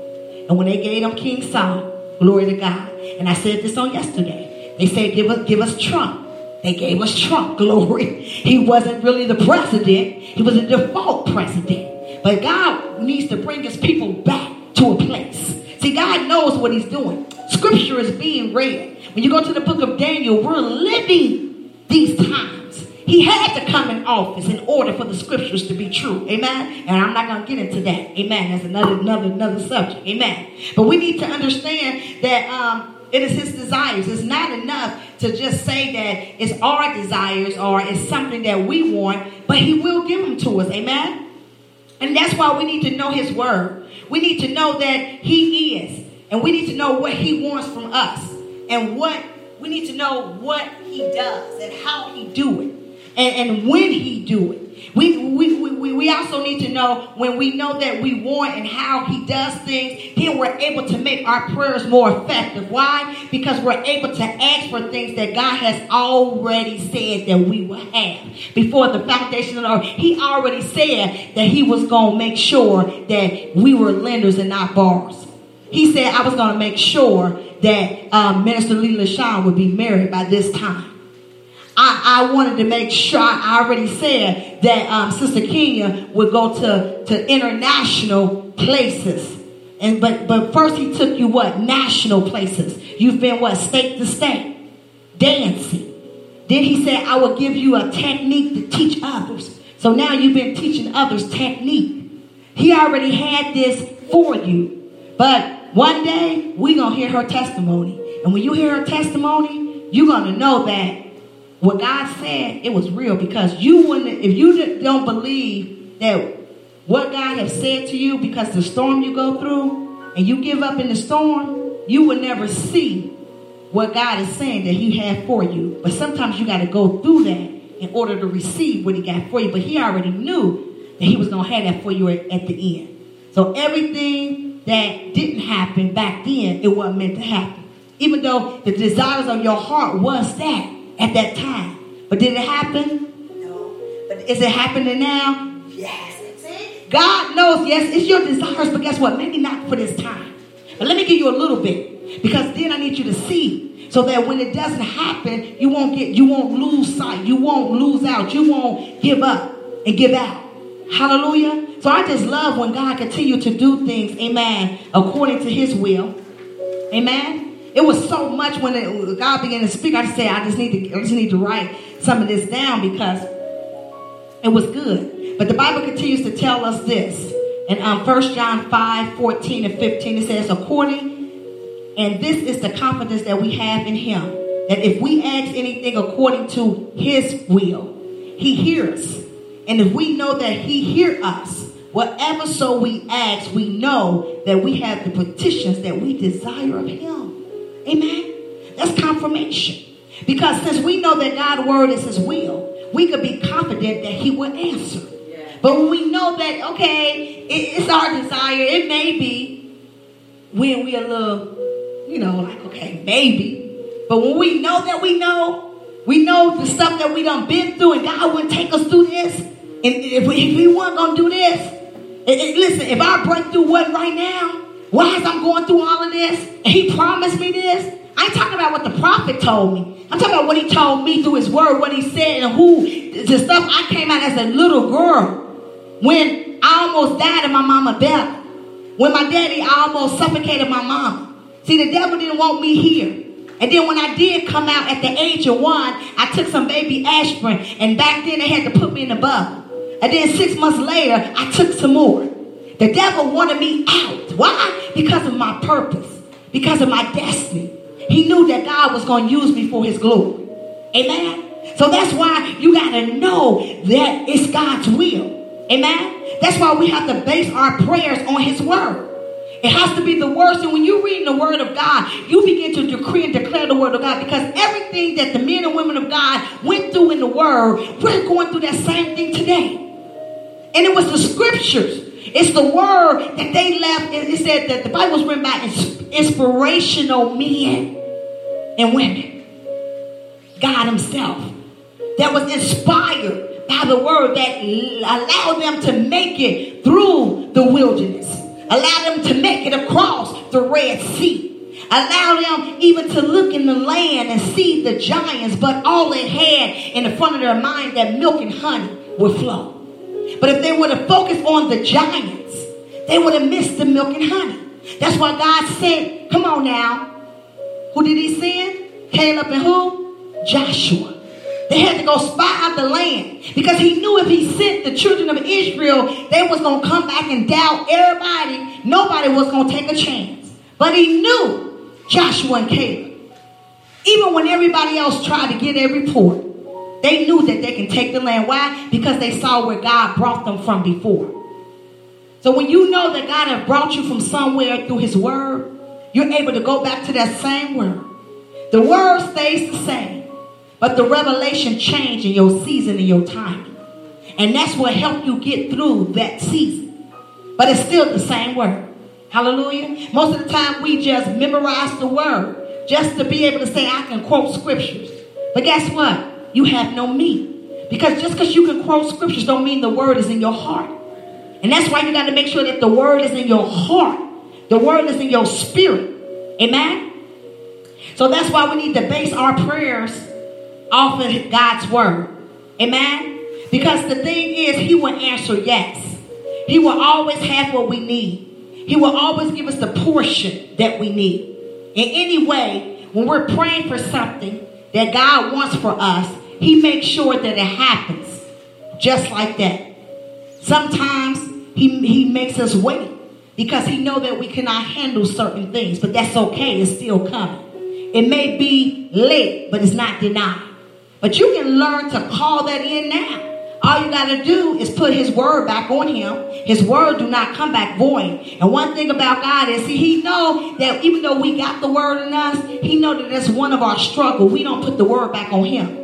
And when they gave him King Saul, glory to God, and I said this on yesterday. They said, give us, give us Trump. They gave us Trump, glory. He wasn't really the president. He was a default president. But God needs to bring his people back to a place. See, God knows what he's doing. Scripture is being read. When you go to the book of Daniel, we're living these times. He had to come in office in order for the scriptures to be true. Amen. And I'm not going to get into that. Amen. That's another another another subject. Amen. But we need to understand that um, it is his desires. It's not enough to just say that it's our desires or it's something that we want, but he will give them to us. Amen? And that's why we need to know his word. We need to know that he is. And we need to know what he wants from us. And what we need to know what he does and how he do it. And, and when he do it. We, we, we, we also need to know when we know that we want and how he does things, then we're able to make our prayers more effective. Why? Because we're able to ask for things that God has already said that we will have. Before the foundation of the earth, he already said that he was going to make sure that we were lenders and not borrowers. He said I was going to make sure that um, Minister Lee LaShawn would be married by this time. I, I wanted to make sure, I already said that um, Sister Kenya would go to, to international places. And but but first he took you what? National places. You've been what? State to state. Dancing. Then he said, I will give you a technique to teach others. So now you've been teaching others technique. He already had this for you. But one day we're gonna hear her testimony. And when you hear her testimony, you're gonna know that what God said, it was real because you wouldn't, if you don't believe that what God has said to you because the storm you go through and you give up in the storm, you will never see what God is saying that He had for you. But sometimes you got to go through that in order to receive what He got for you. But He already knew that He was going to have that for you at, the end. So everything that didn't happen back then, it wasn't meant to happen. Even though the desires of your heart was that at that time. But did it happen? No. But is it happening now? Yes. God knows, yes, it's your desires, but guess what? Maybe not for this time. But let me give you a little bit. Because then I need you to see so that when it doesn't happen, you won't get you won't lose sight. You won't lose out. You won't give up and give out. Hallelujah. So I just love when God continue to do things, amen, according to his will. Amen. It was so much when it, God began to speak. I said, I just need to, I just need to write some of this down because it was good. But the Bible continues to tell us this. In um, 1 John 5, 14 and 15, it says, according, and this is the confidence that we have in him, that if we ask anything according to his will, he hears. And if we know that he hears us, whatever so we ask, we know that we have the petitions that we desire of him. Amen. That's confirmation. Because since we know that God's word is his will, we could be confident that he will answer. But when we know that, okay, it's our desire, it may be when we a little, you know, like, okay, maybe. But when we know that we know, we know the stuff that we done been through and God wouldn't take us through this. And if we, if we weren't going to do this, listen, if our breakthrough wasn't right now, why is I'm going through all of this? And he promised me this. I ain't talking about what the prophet told me. I'm talking about what he told me through his word, what he said, and who, the stuff I came out as a little girl. When I almost died in my mama belly. When my daddy almost suffocated my mama. See, the devil didn't want me here. And then when I did come out at the age of one, I took some baby aspirin, and back then they had to put me in the bubble. And then six months later, I took some more. The devil wanted me out. Why? Because of my purpose, because of my destiny. He knew that God was going to use me for his glory. Amen. So that's why you got to know that it's God's will. Amen. That's why we have to base our prayers on his word. It has to be the word. And when you read the word of God, you begin to decree and declare the word of God because everything that the men and women of God went through in the word, we're going through that same thing today. And it was the scriptures. It's the word that they left. It said that the Bible was written by inspirational men and women. God Himself. That was inspired by the word that allowed them to make it through the wilderness. allowed them to make it across the Red Sea. Allow them even to look in the land and see the giants, but all they had in the front of their mind that milk and honey would flow. But if they would have focused on the giants, they would have missed the milk and honey. That's why God said, come on now. Who did he send? Caleb and who? Joshua. They had to go spy out the land because he knew if he sent the children of Israel, they was going to come back and doubt everybody. Nobody was going to take a chance. But he knew Joshua and Caleb. Even when everybody else tried to get a report, they knew that they can take the land. Why? Because they saw where God brought them from before. So when you know that God has brought you from somewhere through his word, you're able to go back to that same word. The word stays the same, but the revelation change in your season and your timing. And that's what helped you get through that season. But it's still the same word. Hallelujah. Most of the time we just memorize the word just to be able to say, I can quote scriptures. But guess what? You have no meat. Because just because you can quote scriptures don't mean the word is in your heart. And that's why you got to make sure that the word is in your heart. The word is in your spirit. Amen? So that's why we need to base our prayers off of God's word. Amen? Because the thing is, He will answer yes. He will always have what we need. He will always give us the portion that we need. In any way, when we're praying for something that God wants for us, he makes sure that it happens just like that. Sometimes he, he makes us wait because he know that we cannot handle certain things, but that's okay. It's still coming. It may be late, but it's not denied. But you can learn to call that in now. All you got to do is put his word back on him. His word do not come back void. And one thing about God is see, he know that even though we got the word in us, he know that that's one of our struggle. We don't put the word back on him.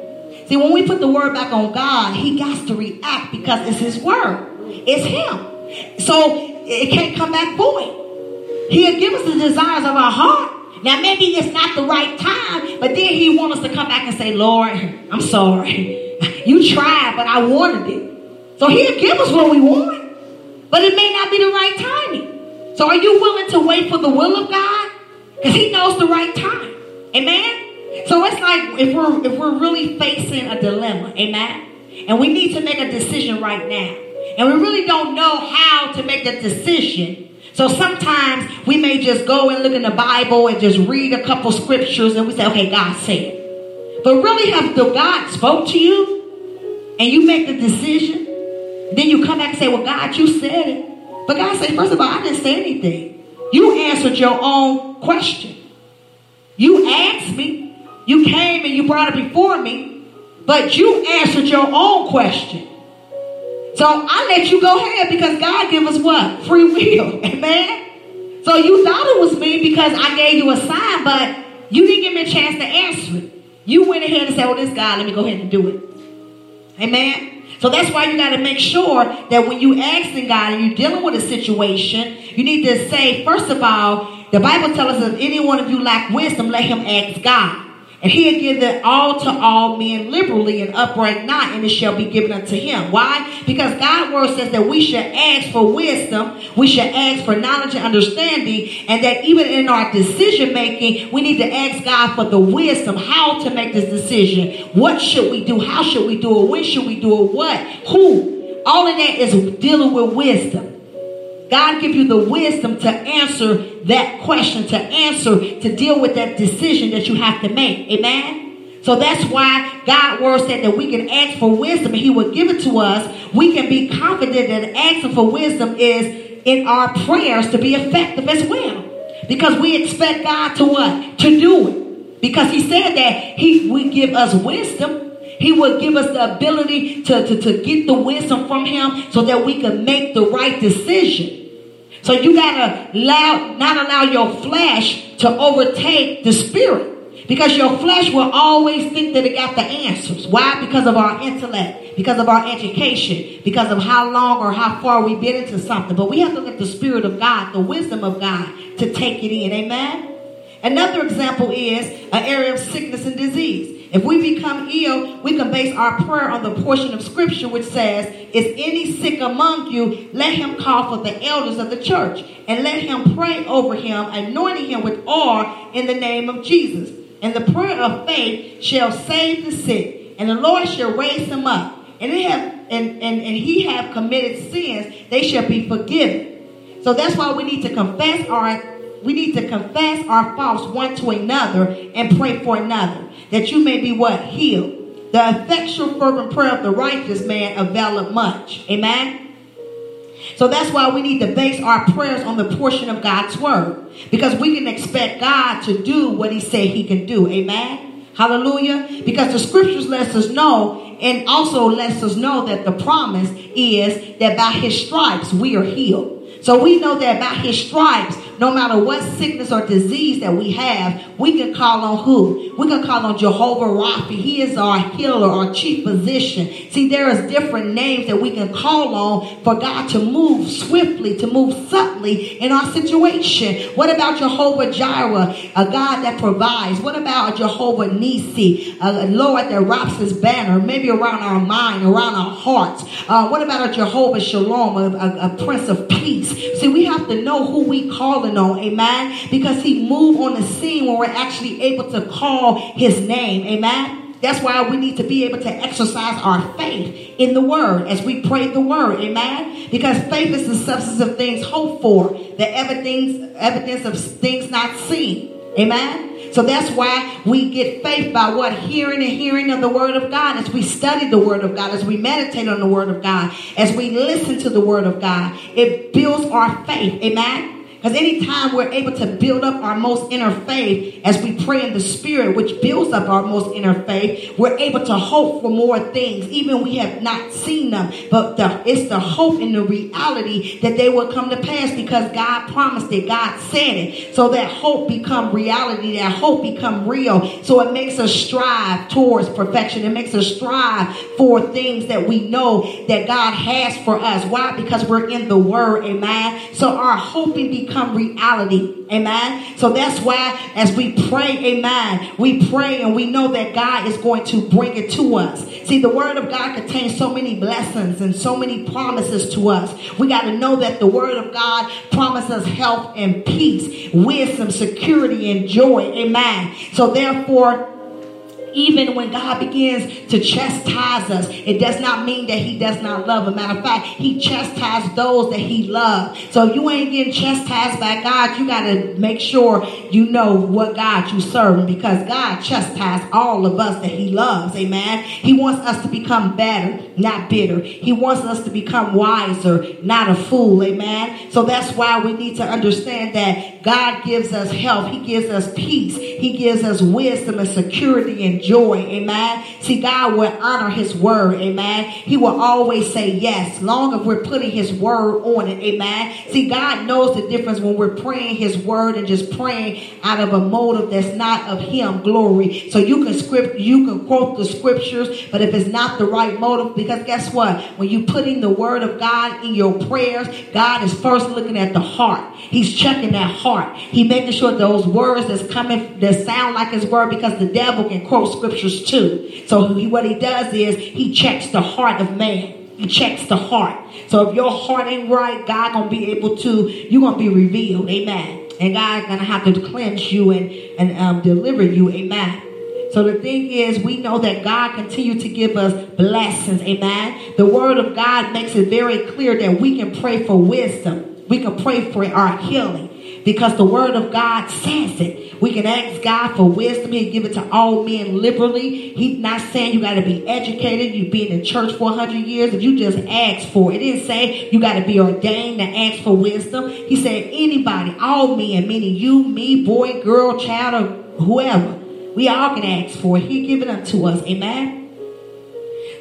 See, when we put the word back on God, he got to react because it's his word. It's him. So it can't come back void. He'll give us the desires of our heart. Now, maybe it's not the right time, but then he wants us to come back and say, Lord, I'm sorry. You tried, but I wanted it. So he'll give us what we want, but it may not be the right timing. So are you willing to wait for the will of God? Because he knows the right time. Amen? So it's like if we're if we're really facing a dilemma, amen, and we need to make a decision right now, and we really don't know how to make the decision, So sometimes we may just go and look in the Bible and just read a couple scriptures and we say, okay, God said. But really have the God spoke to you and you make the decision, then you come back and say, well, God, you said it. But God said, first of all, I didn't say anything. You answered your own question. You asked me. You came and you brought it before me. But you answered your own question. So I let you go ahead because God give us what? Free will. Amen. So you thought it was me because I gave you a sign, but you didn't give me a chance to answer it. You went ahead and said, "Oh, this God, let me go ahead and do it." Amen. So that's why you got to make sure that when you asking God and you're dealing with a situation, you need to say, first of all, the Bible tells us if any one of you lack wisdom, let him ask God. And he'll give it all to all men liberally and upright not, and it shall be given unto him. Why? Because God's word says that we should ask for wisdom, we should ask for knowledge and understanding, and that even in our decision making, we need to ask God for the wisdom, how to make this decision. What should we do? How should we do it? When should we do it? What? Who? All of that is dealing with wisdom. God give you the wisdom to answer that question, to answer, to deal with that decision that you have to make. Amen. So that's why God word said that we can ask for wisdom and he will give it to us. We can be confident that asking for wisdom is in our prayers to be effective as well. Because we expect God to what? To do it. Because he said that he would give us wisdom. He will give us the ability to, to, to get the wisdom from him so that we can make the right decision. So you gotta allow, not allow your flesh to overtake the spirit. Because your flesh will always think that it got the answers. Why? Because of our intellect, because of our education, because of how long or how far we've been into something. But we have to let the Spirit of God, the wisdom of God, to take it in. Amen? Another example is an area of sickness and disease. If we become ill, we can base our prayer on the portion of scripture which says, Is any sick among you? Let him call for the elders of the church and let him pray over him, anointing him with oil in the name of Jesus. And the prayer of faith shall save the sick, and the Lord shall raise him up. And, have, and, and, and he have committed sins, they shall be forgiven. So that's why we need to confess our we need to confess our faults one to another and pray for another, that you may be what? Healed. The effectual fervent prayer of the righteous man availeth much. Amen. So that's why we need to base our prayers on the portion of God's word. Because we can expect God to do what he said he can do. Amen. Hallelujah. Because the scriptures lets us know and also lets us know that the promise is that by his stripes we are healed. So we know that by his stripes no matter what sickness or disease that we have, we can call on who? We can call on Jehovah Rapha. He is our healer, our chief physician. See, there is different names that we can call on for God to move swiftly, to move subtly in our situation. What about Jehovah Jireh, a God that provides? What about Jehovah Nisi, a Lord that wraps his banner, maybe around our mind, around our hearts? Uh, what about a Jehovah Shalom, a, a, a Prince of Peace? See, we have to know who we call on, amen, because he moved on the scene when we're actually able to call his name, amen. That's why we need to be able to exercise our faith in the word as we pray the word. Amen. Because faith is the substance of things hoped for, the evidence, evidence of things not seen. Amen. So that's why we get faith by what? Hearing and hearing of the word of God. As we study the word of God, as we meditate on the word of God, as we listen to the word of God, it builds our faith. Amen. Because anytime we're able to build up our most inner faith as we pray in the spirit, which builds up our most inner faith, we're able to hope for more things, even we have not seen them. But the, it's the hope and the reality that they will come to pass because God promised it, God said it. So that hope become reality, that hope become real. So it makes us strive towards perfection. It makes us strive for things that we know that God has for us. Why? Because we're in the word, amen. So our hoping becomes become reality. Amen. So that's why as we pray, amen, we pray and we know that God is going to bring it to us. See, the word of God contains so many blessings and so many promises to us. We got to know that the word of God promises health and peace, wisdom, security, and joy. Amen. So therefore, even when God begins to chastise us, it does not mean that He does not love. A matter of fact, He chastises those that He loves. So if you ain't getting chastised by God, you got to make sure you know what God you serve because God chastises all of us that He loves. Amen. He wants us to become better, not bitter. He wants us to become wiser, not a fool. Amen. So that's why we need to understand that God gives us health. He gives us peace. He gives us wisdom and security and joy. Amen. See, God will honor his word. Amen. He will always say yes, long as we're putting his word on it. Amen. See, God knows the difference when we're praying his word and just praying out of a motive that's not of him. Glory. So you can script, you can quote the scriptures, but if it's not the right motive, because guess what? When you putting the word of God in your prayers, God is first looking at the heart. He's checking that heart. He making sure those words that's coming that sound like his word because the devil can quote scriptures too. So he, what he does is he checks the heart of man. He checks the heart. So if your heart ain't right, God gonna be able to, you're gonna be revealed. Amen. And God gonna have to cleanse you and, and um, deliver you. Amen. So the thing is, we know that God continues to give us blessings. Amen. The word of God makes it very clear that we can pray for wisdom. We can pray for our healing because the word of God says it. We can ask God for wisdom. He'll give it to all men liberally. He's not saying you got to be educated. You've been in church for 100 years. If you just ask for it, it didn't say you got to be ordained to ask for wisdom. He said anybody, all men, meaning you, me, boy, girl, child, or whoever. We all can ask for it. He give it unto us. Amen.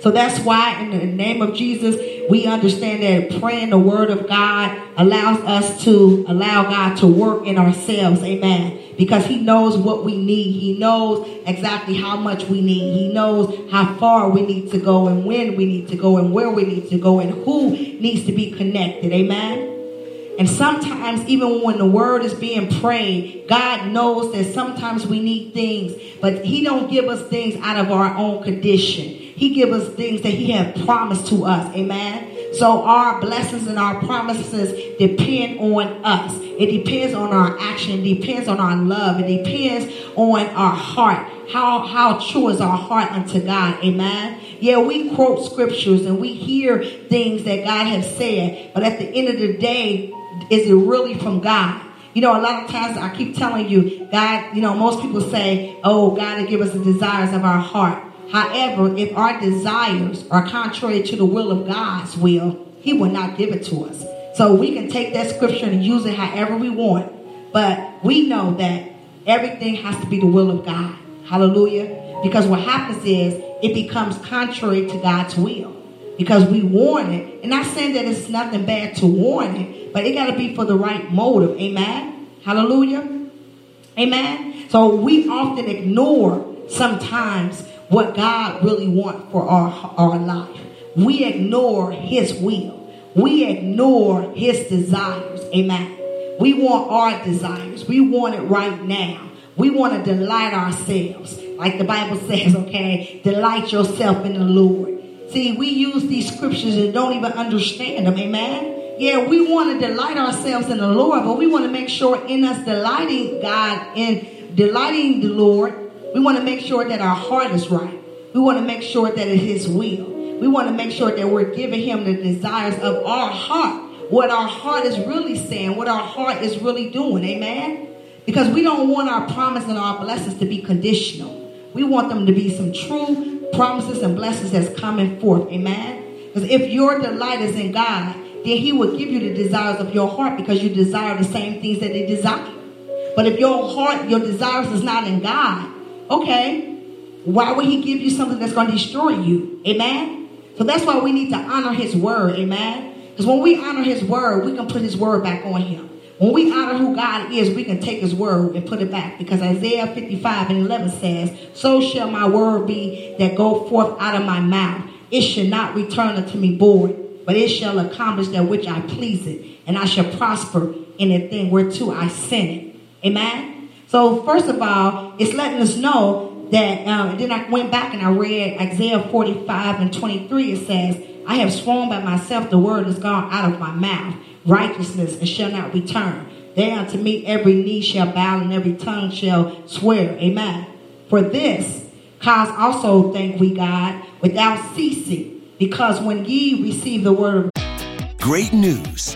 So that's why, in the name of Jesus, we understand that praying the word of God allows us to allow God to work in ourselves. Amen. Because he knows what we need. He knows exactly how much we need. He knows how far we need to go and when we need to go and where we need to go and who needs to be connected. Amen. And sometimes, even when the word is being prayed, God knows that sometimes we need things, but He don't give us things out of our own condition. He give us things that He has promised to us. Amen. So our blessings and our promises depend on us. It depends on our action. It depends on our love. It depends on our heart. How how true is our heart unto God? Amen. Yeah, we quote scriptures and we hear things that God has said, but at the end of the day, is it really from God? You know, a lot of times I keep telling you, God, you know, most people say, oh, God will give us the desires of our heart. However, if our desires are contrary to the will of God's will, He will not give it to us. So we can take that scripture and use it however we want. But we know that everything has to be the will of God. Hallelujah. Because what happens is it becomes contrary to God's will. Because we warn it. And not saying that it's nothing bad to warn it, but it got to be for the right motive. Amen. Hallelujah. Amen. So we often ignore sometimes what God really wants for our, our life. We ignore his will. We ignore his desires. Amen. We want our desires. We want it right now. We want to delight ourselves. Like the Bible says, okay, delight yourself in the Lord. See, we use these scriptures and don't even understand them. Amen. Yeah, we want to delight ourselves in the Lord, but we want to make sure in us delighting God and delighting the Lord, we want to make sure that our heart is right. We want to make sure that it's His will. We want to make sure that we're giving Him the desires of our heart. What our heart is really saying, what our heart is really doing. Amen. Because we don't want our promise and our blessings to be conditional. We want them to be some true promises and blessings that's coming forth. Amen. Because if your delight is in God, then He will give you the desires of your heart because you desire the same things that He desire. But if your heart, your desires is not in God, okay, why would He give you something that's going to destroy you? Amen. So that's why we need to honor His word. Amen. Because when we honor His word, we can put His word back on Him. When we honor who God is, we can take his word and put it back. Because Isaiah 55 and 11 says, So shall my word be that go forth out of my mouth. It shall not return unto me void, but it shall accomplish that which I please it. And I shall prosper in the thing whereto I send it. Amen? So first of all, it's letting us know that, um, and then I went back and I read Isaiah 45 and 23. It says, I have sworn by myself, the word is gone out of my mouth righteousness and shall not return. There unto me every knee shall bow and every tongue shall swear. Amen. For this Cause also thank we God without ceasing, because when ye receive the word of Great news.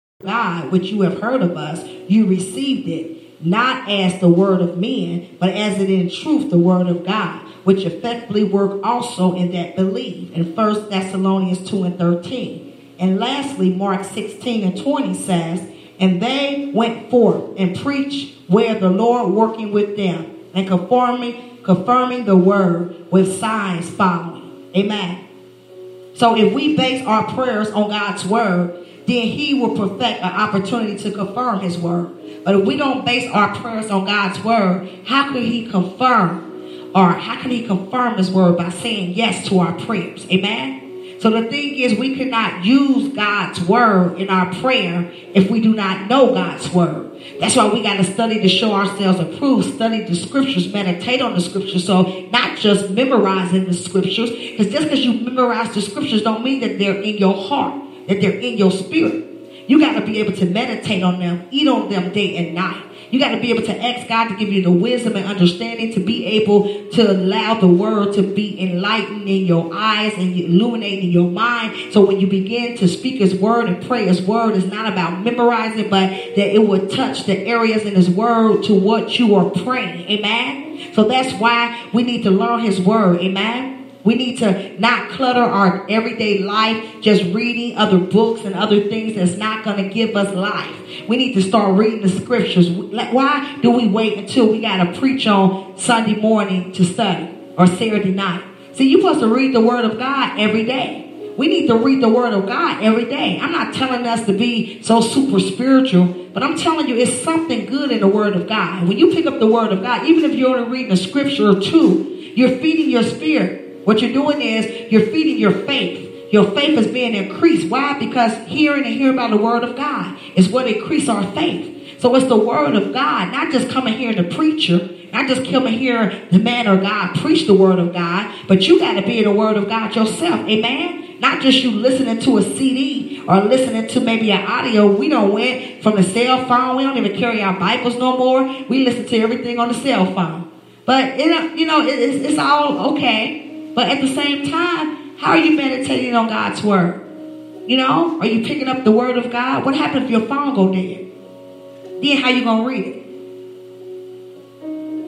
God, which you have heard of us, you received it, not as the word of men, but as it in truth the word of God, which effectively work also in that believe. In 1 Thessalonians 2 and 13. And lastly, Mark 16 and 20 says, And they went forth and preached where the Lord working with them and confirming, confirming the word with signs following. Amen. So if we base our prayers on God's word, then he will perfect an opportunity to confirm his word. But if we don't base our prayers on God's word, how can he confirm or how can he confirm his word by saying yes to our prayers? Amen. So the thing is, we cannot use God's word in our prayer if we do not know God's word. That's why we got to study to show ourselves approved, study the scriptures, meditate on the scriptures. So not just memorizing the scriptures, because just because you memorize the scriptures don't mean that they're in your heart that they're in your spirit. You got to be able to meditate on them, eat on them day and night. You got to be able to ask God to give you the wisdom and understanding to be able to allow the word to be enlightened in your eyes and illuminating your mind. So when you begin to speak his word and pray his word, it's not about memorizing, but that it will touch the areas in his word to what you are praying. Amen. So that's why we need to learn his word. Amen. We need to not clutter our everyday life just reading other books and other things that's not going to give us life. We need to start reading the scriptures. Why do we wait until we got to preach on Sunday morning to study or Saturday night? See, you're supposed to read the Word of God every day. We need to read the Word of God every day. I'm not telling us to be so super spiritual, but I'm telling you it's something good in the Word of God. When you pick up the Word of God, even if you're only reading a scripture or two, you're feeding your spirit. What you're doing is you're feeding your faith. Your faith is being increased. Why? Because hearing and hearing about the word of God is what increase our faith. So it's the word of God, not just coming here the preacher, not just coming here the man or God preach the word of God, but you got to be in the word of God yourself. Amen. Not just you listening to a CD or listening to maybe an audio. We don't went from the cell phone. We don't even carry our Bibles no more. We listen to everything on the cell phone. But it, you know, it's, it's all okay. But at the same time, how are you meditating on God's word? You know, are you picking up the word of God? What happens if your phone go dead? Then how you gonna read it?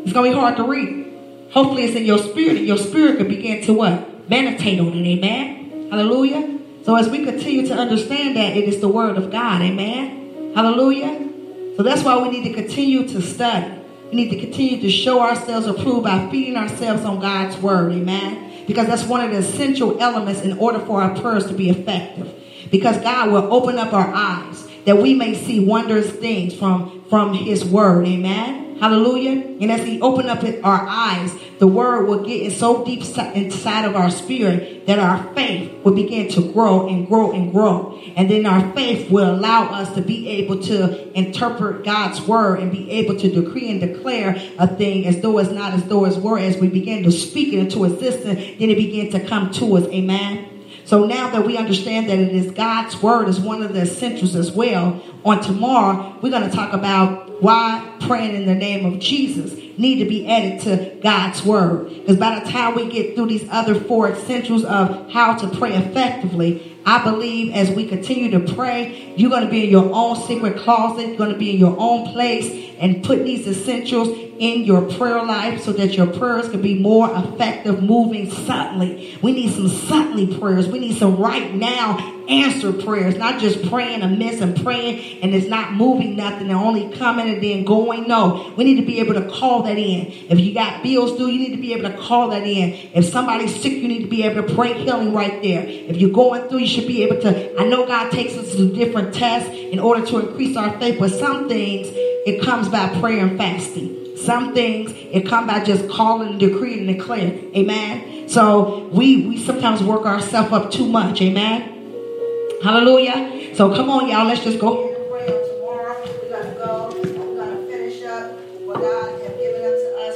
It's gonna be hard to read. Hopefully it's in your spirit, and your spirit can begin to what? Meditate on it, amen. Hallelujah. So as we continue to understand that it is the word of God, amen. Hallelujah. So that's why we need to continue to study. We need to continue to show ourselves approved by feeding ourselves on God's word, amen because that's one of the essential elements in order for our prayers to be effective. Because God will open up our eyes that we may see wondrous things from, from his word. Amen. Hallelujah. And as he open up our eyes, the word will get so deep inside of our spirit that our faith will begin to grow and grow and grow. And then our faith will allow us to be able to interpret God's word and be able to decree and declare a thing as though it's not as though it's were. As we begin to speak it into existence, then it begins to come to us. Amen. So now that we understand that it is God's word is one of the essentials as well, on tomorrow we're going to talk about why praying in the name of Jesus need to be added to God's word. Because by the time we get through these other four essentials of how to pray effectively, I believe as we continue to pray, you're going to be in your own secret closet, you're going to be in your own place and put these essentials in your prayer life so that your prayers can be more effective moving suddenly. We need some suddenly prayers. We need some right now answered prayers, not just praying amiss and praying and it's not moving nothing and only coming and then going. No, we need to be able to call that in. If you got bills due, you need to be able to call that in. If somebody's sick, you need to be able to pray healing right there. If you're going through, you should be able to. I know God takes us to different tests in order to increase our faith, but some things it comes by prayer and fasting. Some things it come by just calling decreeing and declaring. Amen. So we we sometimes work ourselves up too much. Amen. Hallelujah. So come on, y'all. Let's just go.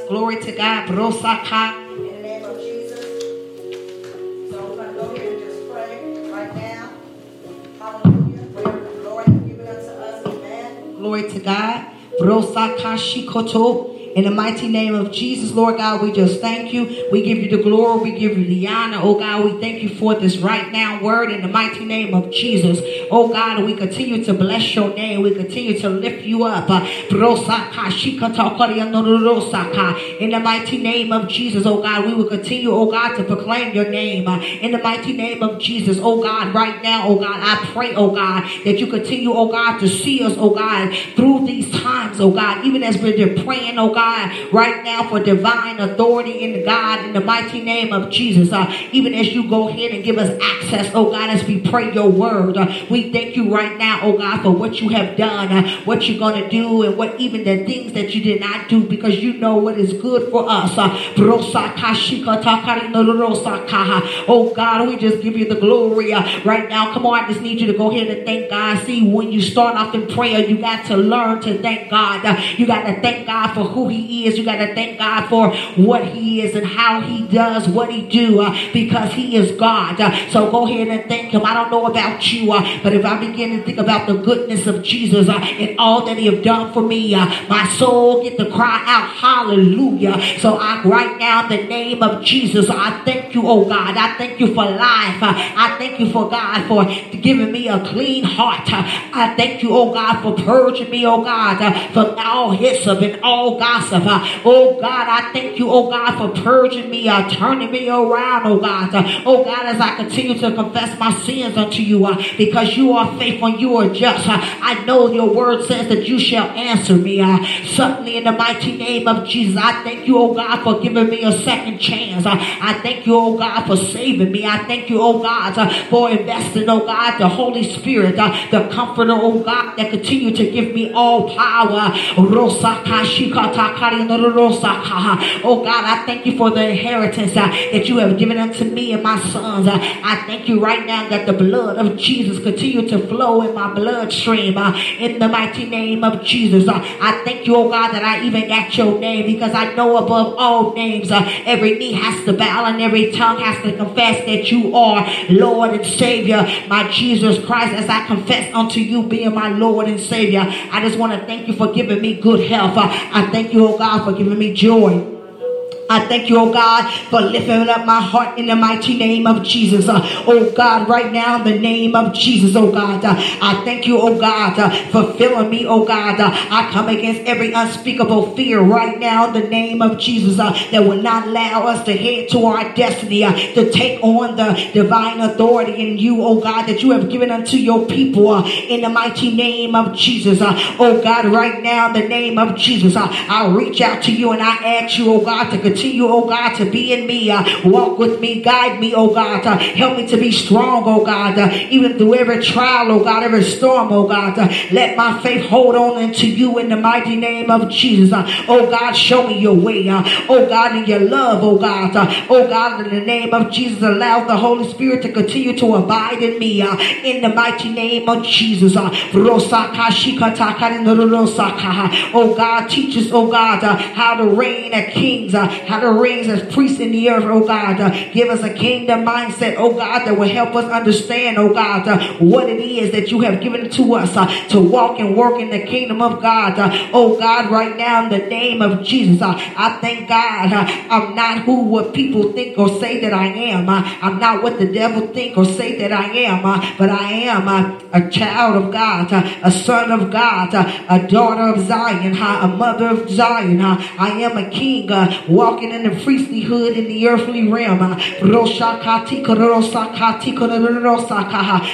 Glory to God. Brosaka. In the name of Jesus. So we're gonna go ahead and just pray right now. Hallelujah. Whatever the Lord has given unto us. Amen. Glory to God. Brosaka shikoto. In the mighty name of Jesus, Lord God, we just thank you. We give you the glory. We give you the honor. Oh God, we thank you for this right now word in the mighty name of Jesus. Oh God, we continue to bless your name. We continue to lift you up. In the mighty name of Jesus, oh God, we will continue, oh God, to proclaim your name. In the mighty name of Jesus, oh God, right now, oh God, I pray, oh God, that you continue, oh God, to see us, oh God, through these times, oh God, even as we're praying, oh God, right now for divine authority in God, in the mighty name of Jesus. Uh, even as you go ahead and give us access, oh God, as we pray your word, uh, we thank you right now, oh God, for what you have done, uh, what you're going to do, and what even the things that you did not do because you know what is good for us. Uh, oh God, we just give you the glory uh, right now. Come on, I just need you to go ahead and thank God. See, when you start off in prayer, you got to learn to thank God. Uh, you got to thank God for who He is. You got to thank God for what He is and how He does what He do uh, because He is God. Uh, so go ahead and thank Him. I don't know about you, uh, but if I begin to think about the goodness of Jesus uh, and all that He have done for me, uh, my soul get to cry out, Hallelujah. So I right now the name of Jesus, I thank you, oh God. I thank you for life. Uh, I thank you for God for giving me a clean heart. I thank you, oh God, for purging me, oh God, from all hyssop and all gossip. Oh God, I thank you, oh God, for purging me, uh, turning me around, oh God. Uh, oh God, as I continue to confess my sins unto you, uh, because you are faithful and you are just. I know your word says that you shall answer me. Suddenly in the mighty name of Jesus, I thank you, oh God, for giving me a second chance. I thank you, oh God, for saving me. I thank you, oh God, for investing, oh God, the Holy Spirit, the comforter, oh God, that continue to give me all power. Oh God, I thank you for the inheritance uh, that you have given unto me and my sons. Uh, I thank you right now that the blood of Jesus continue to flow in my bloodstream uh, in the mighty name of Jesus. I thank you, oh God, that I even got your name because I know above all names, every knee has to bow and every tongue has to confess that you are Lord and Savior, my Jesus Christ, as I confess unto you being my Lord and Savior. I just want to thank you for giving me good health. I thank you, oh God, for giving me joy. I thank you, oh God, for lifting up my heart in the mighty name of Jesus. Uh, oh God, right now in the name of Jesus, oh God, uh, I thank you, oh God, uh, for filling me, oh God. I come against every unspeakable fear right now in the name of Jesus that will not allow us to head to our destiny, to take on the divine authority in you, oh God, that you have given unto your people in the mighty name of Jesus. Oh God, right now in the name of Jesus, I reach out to you and I ask you, oh God, to continue, oh God, to be in me. Uh, walk with me, guide me, oh God. Uh, help me to be strong, oh God. Uh, even through every trial, oh God, every storm, oh God. Uh, let my faith hold on into you in the mighty name of Jesus. Uh, oh God, show me your way. Uh, oh God, in your love, oh God. Uh, oh God, in the name of Jesus, allow the Holy Spirit to continue to abide in me uh, in the mighty name of Jesus. Uh, oh God, teach us, oh God, uh, how to reign as kings, uh, how to reign as priests in the earth, oh God. Uh, give us a kingdom mindset, oh God, that will help us understand, oh God, uh, what it is that you have given to us uh, to walk and work in the kingdom of God. Uh, oh God, right now in the name of Jesus, uh, I thank God uh, I'm not who what people think or say that I am. I'm not what the devil think or say that I am, but I am a child of God, a son of God, a daughter of Zion, a mother of Zion. I am a king walking in the priestlyhood in the earthly realm. Uh,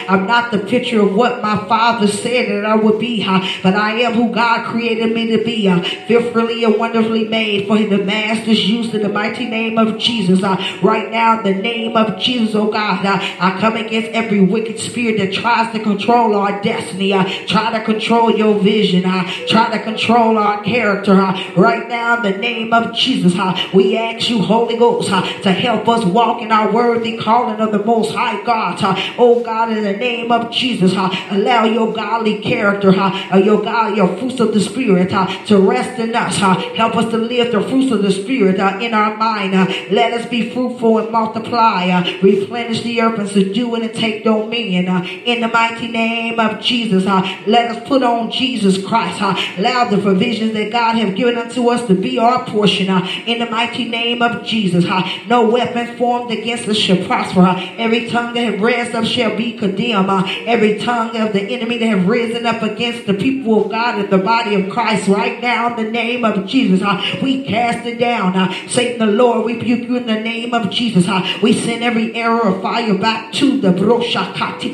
I'm not the picture of what my father said that I would be, but I am who God created me to be, fearfully and wonderfully made for the master's use in the mighty name of Jesus. Right now, in the name of Jesus, oh God, I come against every wicked spirit that tries to control our destiny, try to control your vision, try to control our character. Right now, in the name of Jesus, we ask you, Holy Ghost, to help us walk in our worthy calling of the Most High God. Oh God, in the name of Jesus, allow your godly character, your God, your fruits of the Spirit to rest in us. Help us to live the fruits of the Spirit in our mind. Let us be fruitful and multiply, replenish the earth and subdue it and take dominion. In the mighty name of Jesus, let us put on Jesus Christ. Allow the provisions that God has given unto us to be our portion. In the mighty name of Jesus, no weapon formed against us shall prosper. Every tongue that has raised up shall be condemned. Every tongue of the enemy that have risen up against the people of God and the body of Christ right now in the name of Jesus, we cast it down. Satan, the Lord, we rebuke you in the name of Jesus. We send every arrow of fire back to the broshakati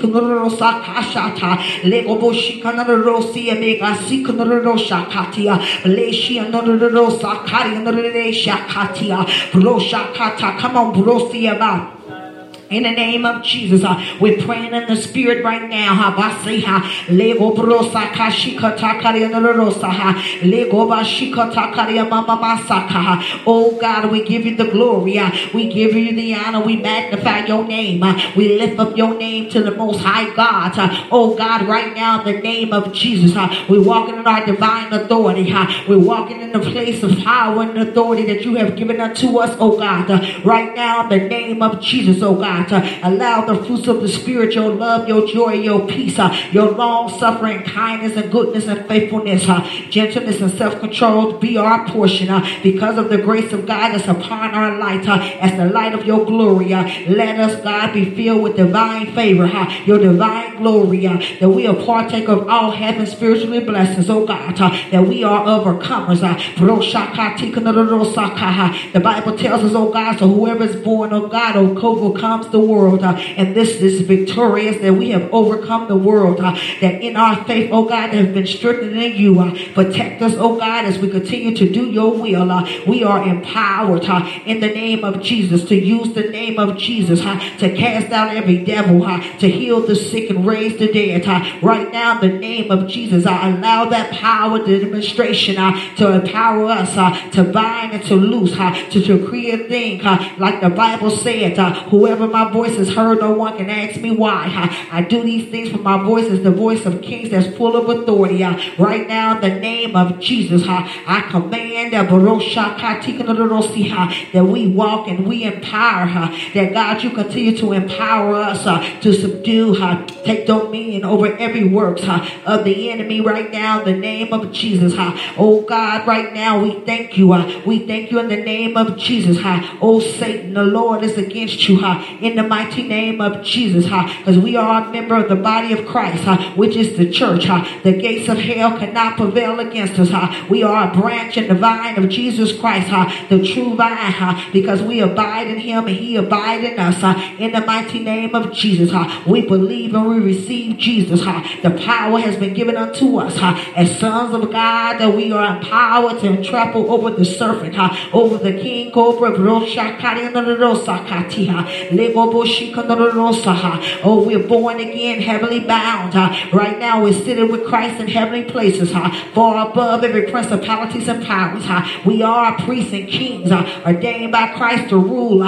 another shakatia broshakata come on brosi about in the name of Jesus, uh, we're praying in the spirit right now. Oh God, we give you the glory. Uh, we give you the honor. We magnify your name. Uh, we lift up your name to the Most High God. Uh, oh God, right now in the name of Jesus, we're walking in our divine authority. We're walking in the place of power and authority that you have given unto us. Oh God, right now in the name of Jesus. Oh God. God. Uh, allow the fruits of the Spirit, your love, your joy, your peace, uh, your long suffering, kindness, and goodness and faithfulness, uh, gentleness and self control be our portion uh, because of the grace of God that's upon our light uh, as the light of your glory. Uh, let us, God, be filled with divine favor, your divine glory, that we are partake of all heaven's spiritually blessings, oh God, that we are overcomers. The Bible tells us, oh God, so whoever is born of God, oh, the world. Uh, and this is victorious that we have overcome the world. Uh, that in our faith, oh God, have been in you. Uh, protect us, oh God, as we continue to do your will. Uh, we are empowered uh, in the name of Jesus to use the name of Jesus uh, to cast out every devil, to heal the sick and raise the dead. right now, in the name of Jesus, I allow that power, the demonstration to empower us to bind and to loose, to, to create a thing like the Bible said, whoever my voice is heard, no one can ask me why. I, I do these things for my voice is the voice of kings that's full of authority. Right now, in the name of Jesus, I command uh, that we walk and we empower her. That God, you continue to empower us to subdue her, take dominion over every works of the enemy right now in the name of Jesus. Oh God, right now we thank you. We thank you in the name of Jesus. Oh Satan, the Lord is against you. Uh, in the mighty name of Jesus, because we are a member of the body of Christ, which is the church. The gates of hell cannot prevail against us. We are a branch in the vine of Jesus Christ, the true vine, because we abide in him and he abide in us. In the mighty name of Jesus, we believe and we receive Jesus. The power has been given unto us as sons of God that we are empowered to trample over the serpent, over the king cobra, Oh, we're born again, heavenly bound. Uh, right now, we're sitting with Christ in heavenly places, uh, far above every principalities and powers. Uh. We are priests and kings, ordained by Christ to rule.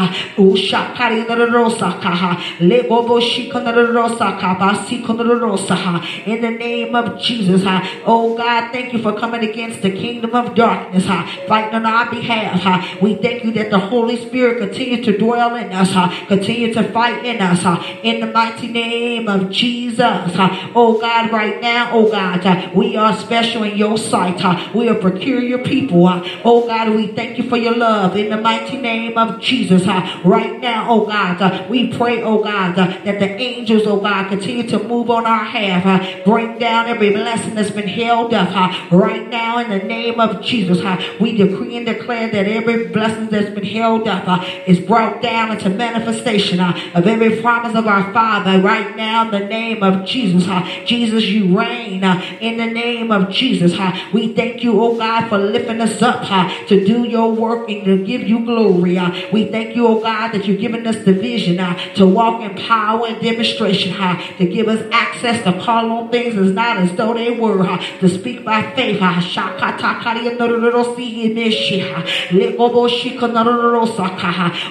In the name of Jesus, oh God, thank you for coming against the kingdom of darkness, fighting on our behalf. We thank you that the Holy Spirit continues to dwell in us, continue to fight in us. Uh, in the mighty name of Jesus, uh, oh God, right now, oh God, uh, we are special in your sight. We are peculiar people. Oh God, we thank you for your love in the mighty name of Jesus. Right now, oh God, we pray, oh God, that the angels, oh God, continue to move on our behalf. Bring down every blessing that's been held up. Right now, in the name of Jesus, we decree and declare that every blessing that's been held up is brought down into manifestation Uh, of every promise of our Father. Right now, in the name of Jesus, uh, Jesus, you reign uh, in the name of Jesus. We thank you, oh God, for lifting us up to do your work and to give you glory. We thank you, oh God, that you've given us the vision to walk in power and demonstration, to give us access to call on things as not as though they were, to speak by faith.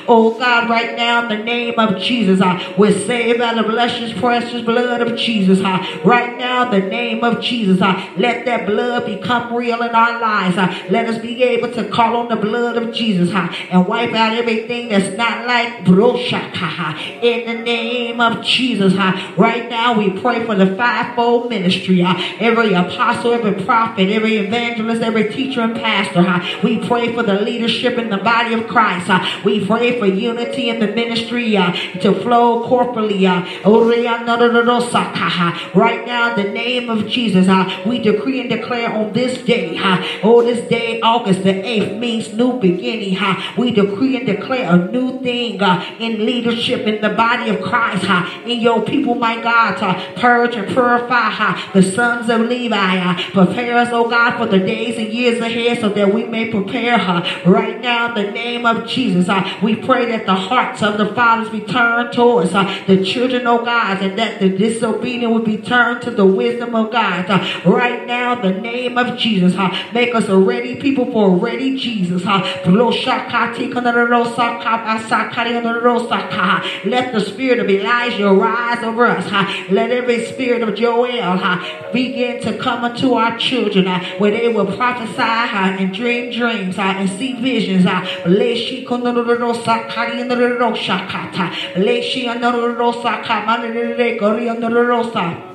Oh God, right now in the name of Jesus, uh, we're saved by the precious, precious blood of Jesus. Uh, right now the name of Jesus, uh, let that blood become real in our lives. Let us be able to call on the blood of Jesus and wipe out everything that's not like in the name of Jesus. Right now, we pray for the fivefold ministry. Every apostle, every prophet, every evangelist, every teacher and pastor. We pray for the leadership in the body of Christ. We pray for unity in the ministry Uh, to flow corporally. corporately. Uh, uh, right now, in the name of Jesus, we decree and declare on this day, oh, this day, August the 8th, means new beginning. We decree and declare a new thing in leadership in the body of Christ, in your people, my God, to purge and purify the sons of Levi. Prepare us, oh God, for the days and years ahead so that we may prepare her. Right now, in the name of Jesus, we pray that the hearts of the fathers be turned towards uh, the children, oh God, and that the disobedient will be turned to the wisdom of God. Uh, right now, the name of Jesus, uh, make us a ready people for a ready Jesus. Let the spirit of Elijah rise over us. Let every spirit of Joel begin to come unto our children where they will prophesy and dream dreams and see visions. Leshi and the Rosa, Kaman and the the Rosa.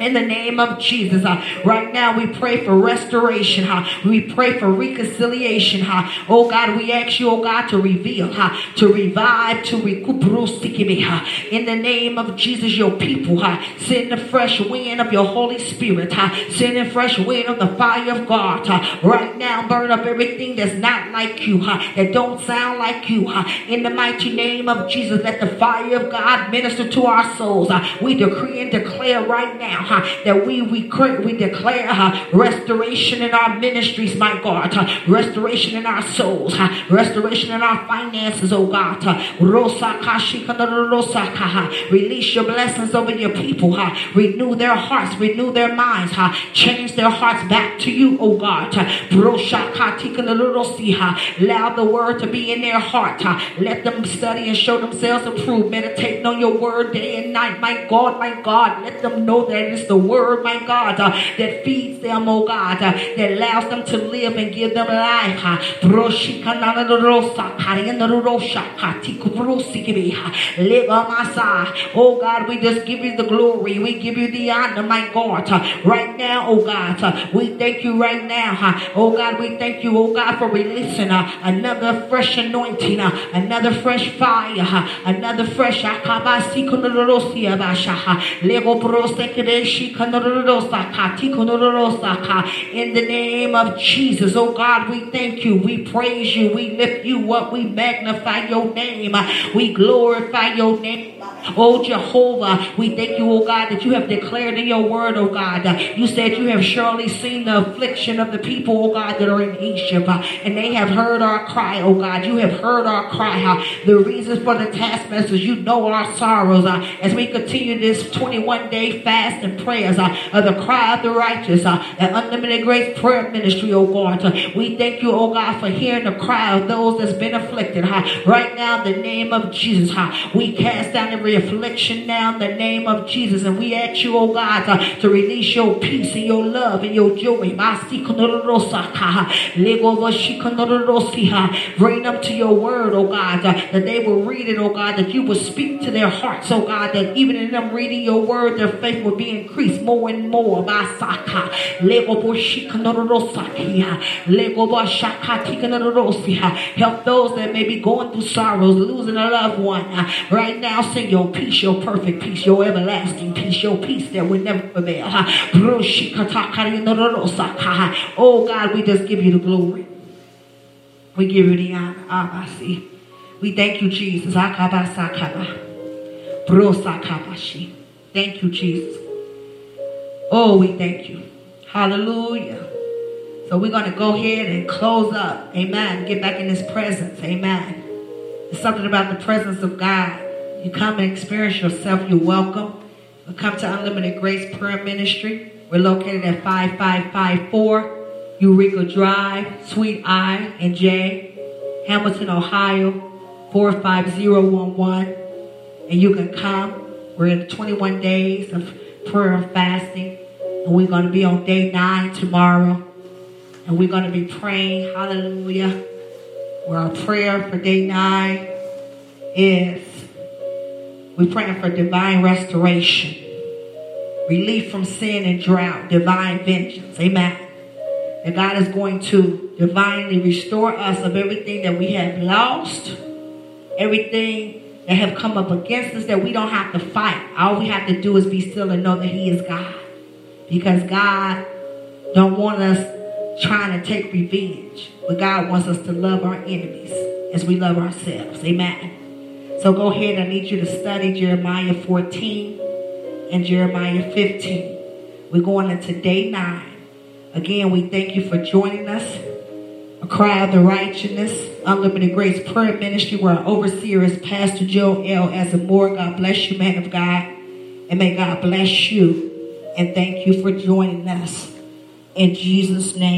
In the name of Jesus, uh, right now we pray for restoration. Uh, we pray for reconciliation. Uh, oh God, we ask you, oh God, to reveal, uh, to revive, to recuperate. Uh. In the name of Jesus, your people, uh, send the fresh wind of your Holy Spirit. Send the fresh wind of the fire of God. Right now, burn up everything that's not like you, that don't sound like you. In the mighty name of Jesus, let the fire of God minister to our souls. We decree and declare right now that we we, we declare restoration in our ministries, my God, restoration in our souls, restoration in our finances, oh God. Release your blessings over your people. Renew their hearts, renew their minds, change their hearts back to you, oh God. Allow the word to be in their heart. Let them study and show themselves approved. Meditating on your word day and night, my God, my God. Let them know that it's the word, my God, uh, that feeds them, oh God, uh, that allows them to live and give them life. Uh. Oh God, we just give you the glory. We give you the honor, my God. Uh, right now, oh God, uh, we thank you right now. Oh God, we thank you, oh God, for releasing another fresh anointing, another fresh fire, another fresh. In the name of Jesus, oh God, we thank you. We praise you. We lift you up. We magnify your name. We glorify your name. Oh Jehovah, we thank you, oh God, that you have declared in your word, oh God. You said you have surely seen the affliction of the people, oh God, that are in Egypt, uh, and they have heard our cry, oh God. You have heard our cry. Uh, the reasons for the taskmasters, you know our sorrows. Uh, as we continue this 21 day fast and prayers of the cry of the righteous, that unlimited grace prayer ministry, oh God. We thank you, oh God, for hearing the cry of those that's been afflicted. Right now, in the name of Jesus, we cast down every affliction now in the name of Jesus. And we ask you, oh God, to, to release your peace and your love and your joy. Bring them to your word, oh God, uh, that they will read it, oh God, that you will speak to their hearts, oh God, that even in them reading your word, their faith will be increased more and more. Help those that may be going through sorrows, losing a loved one. Uh, right now, sing your peace, your perfect peace, your everlasting peace, your peace that will never prevail. Oh God, we just give you the glory. We give you the honor. We thank you, Jesus. Thank you, Jesus. Oh, we thank you. Hallelujah. So we're going to go ahead and close up. Amen. Get back in his presence. Amen. It's something about the presence of God. You come and experience yourself, you're welcome. You come to Unlimited Grace Prayer Ministry. We're located at 5554 Eureka Drive, Suite I and J, Hamilton, Ohio, 45011. And you can come. We're in 21 days of prayer and fasting. And we're going to be on day nine tomorrow. And we're going to be praying, hallelujah, where our prayer for day nine is we're praying for divine restoration, relief from sin and drought, divine vengeance. Amen. And God is going to divinely restore us of everything that we have lost, everything that have come up against us that we don't have to fight. All we have to do is be still and know that He is God. Because God don't want us trying to take revenge, but God wants us to love our enemies as we love ourselves. Amen. So go ahead. I need you to study Jeremiah 14 and Jeremiah 15. We're going into day nine. Again, we thank you for joining us. A cry of the righteousness, unlimited grace prayer ministry, where our overseer is Pastor Joe L. Azamore. God bless you, man of God. And may God bless you. And thank you for joining us. In Jesus' name.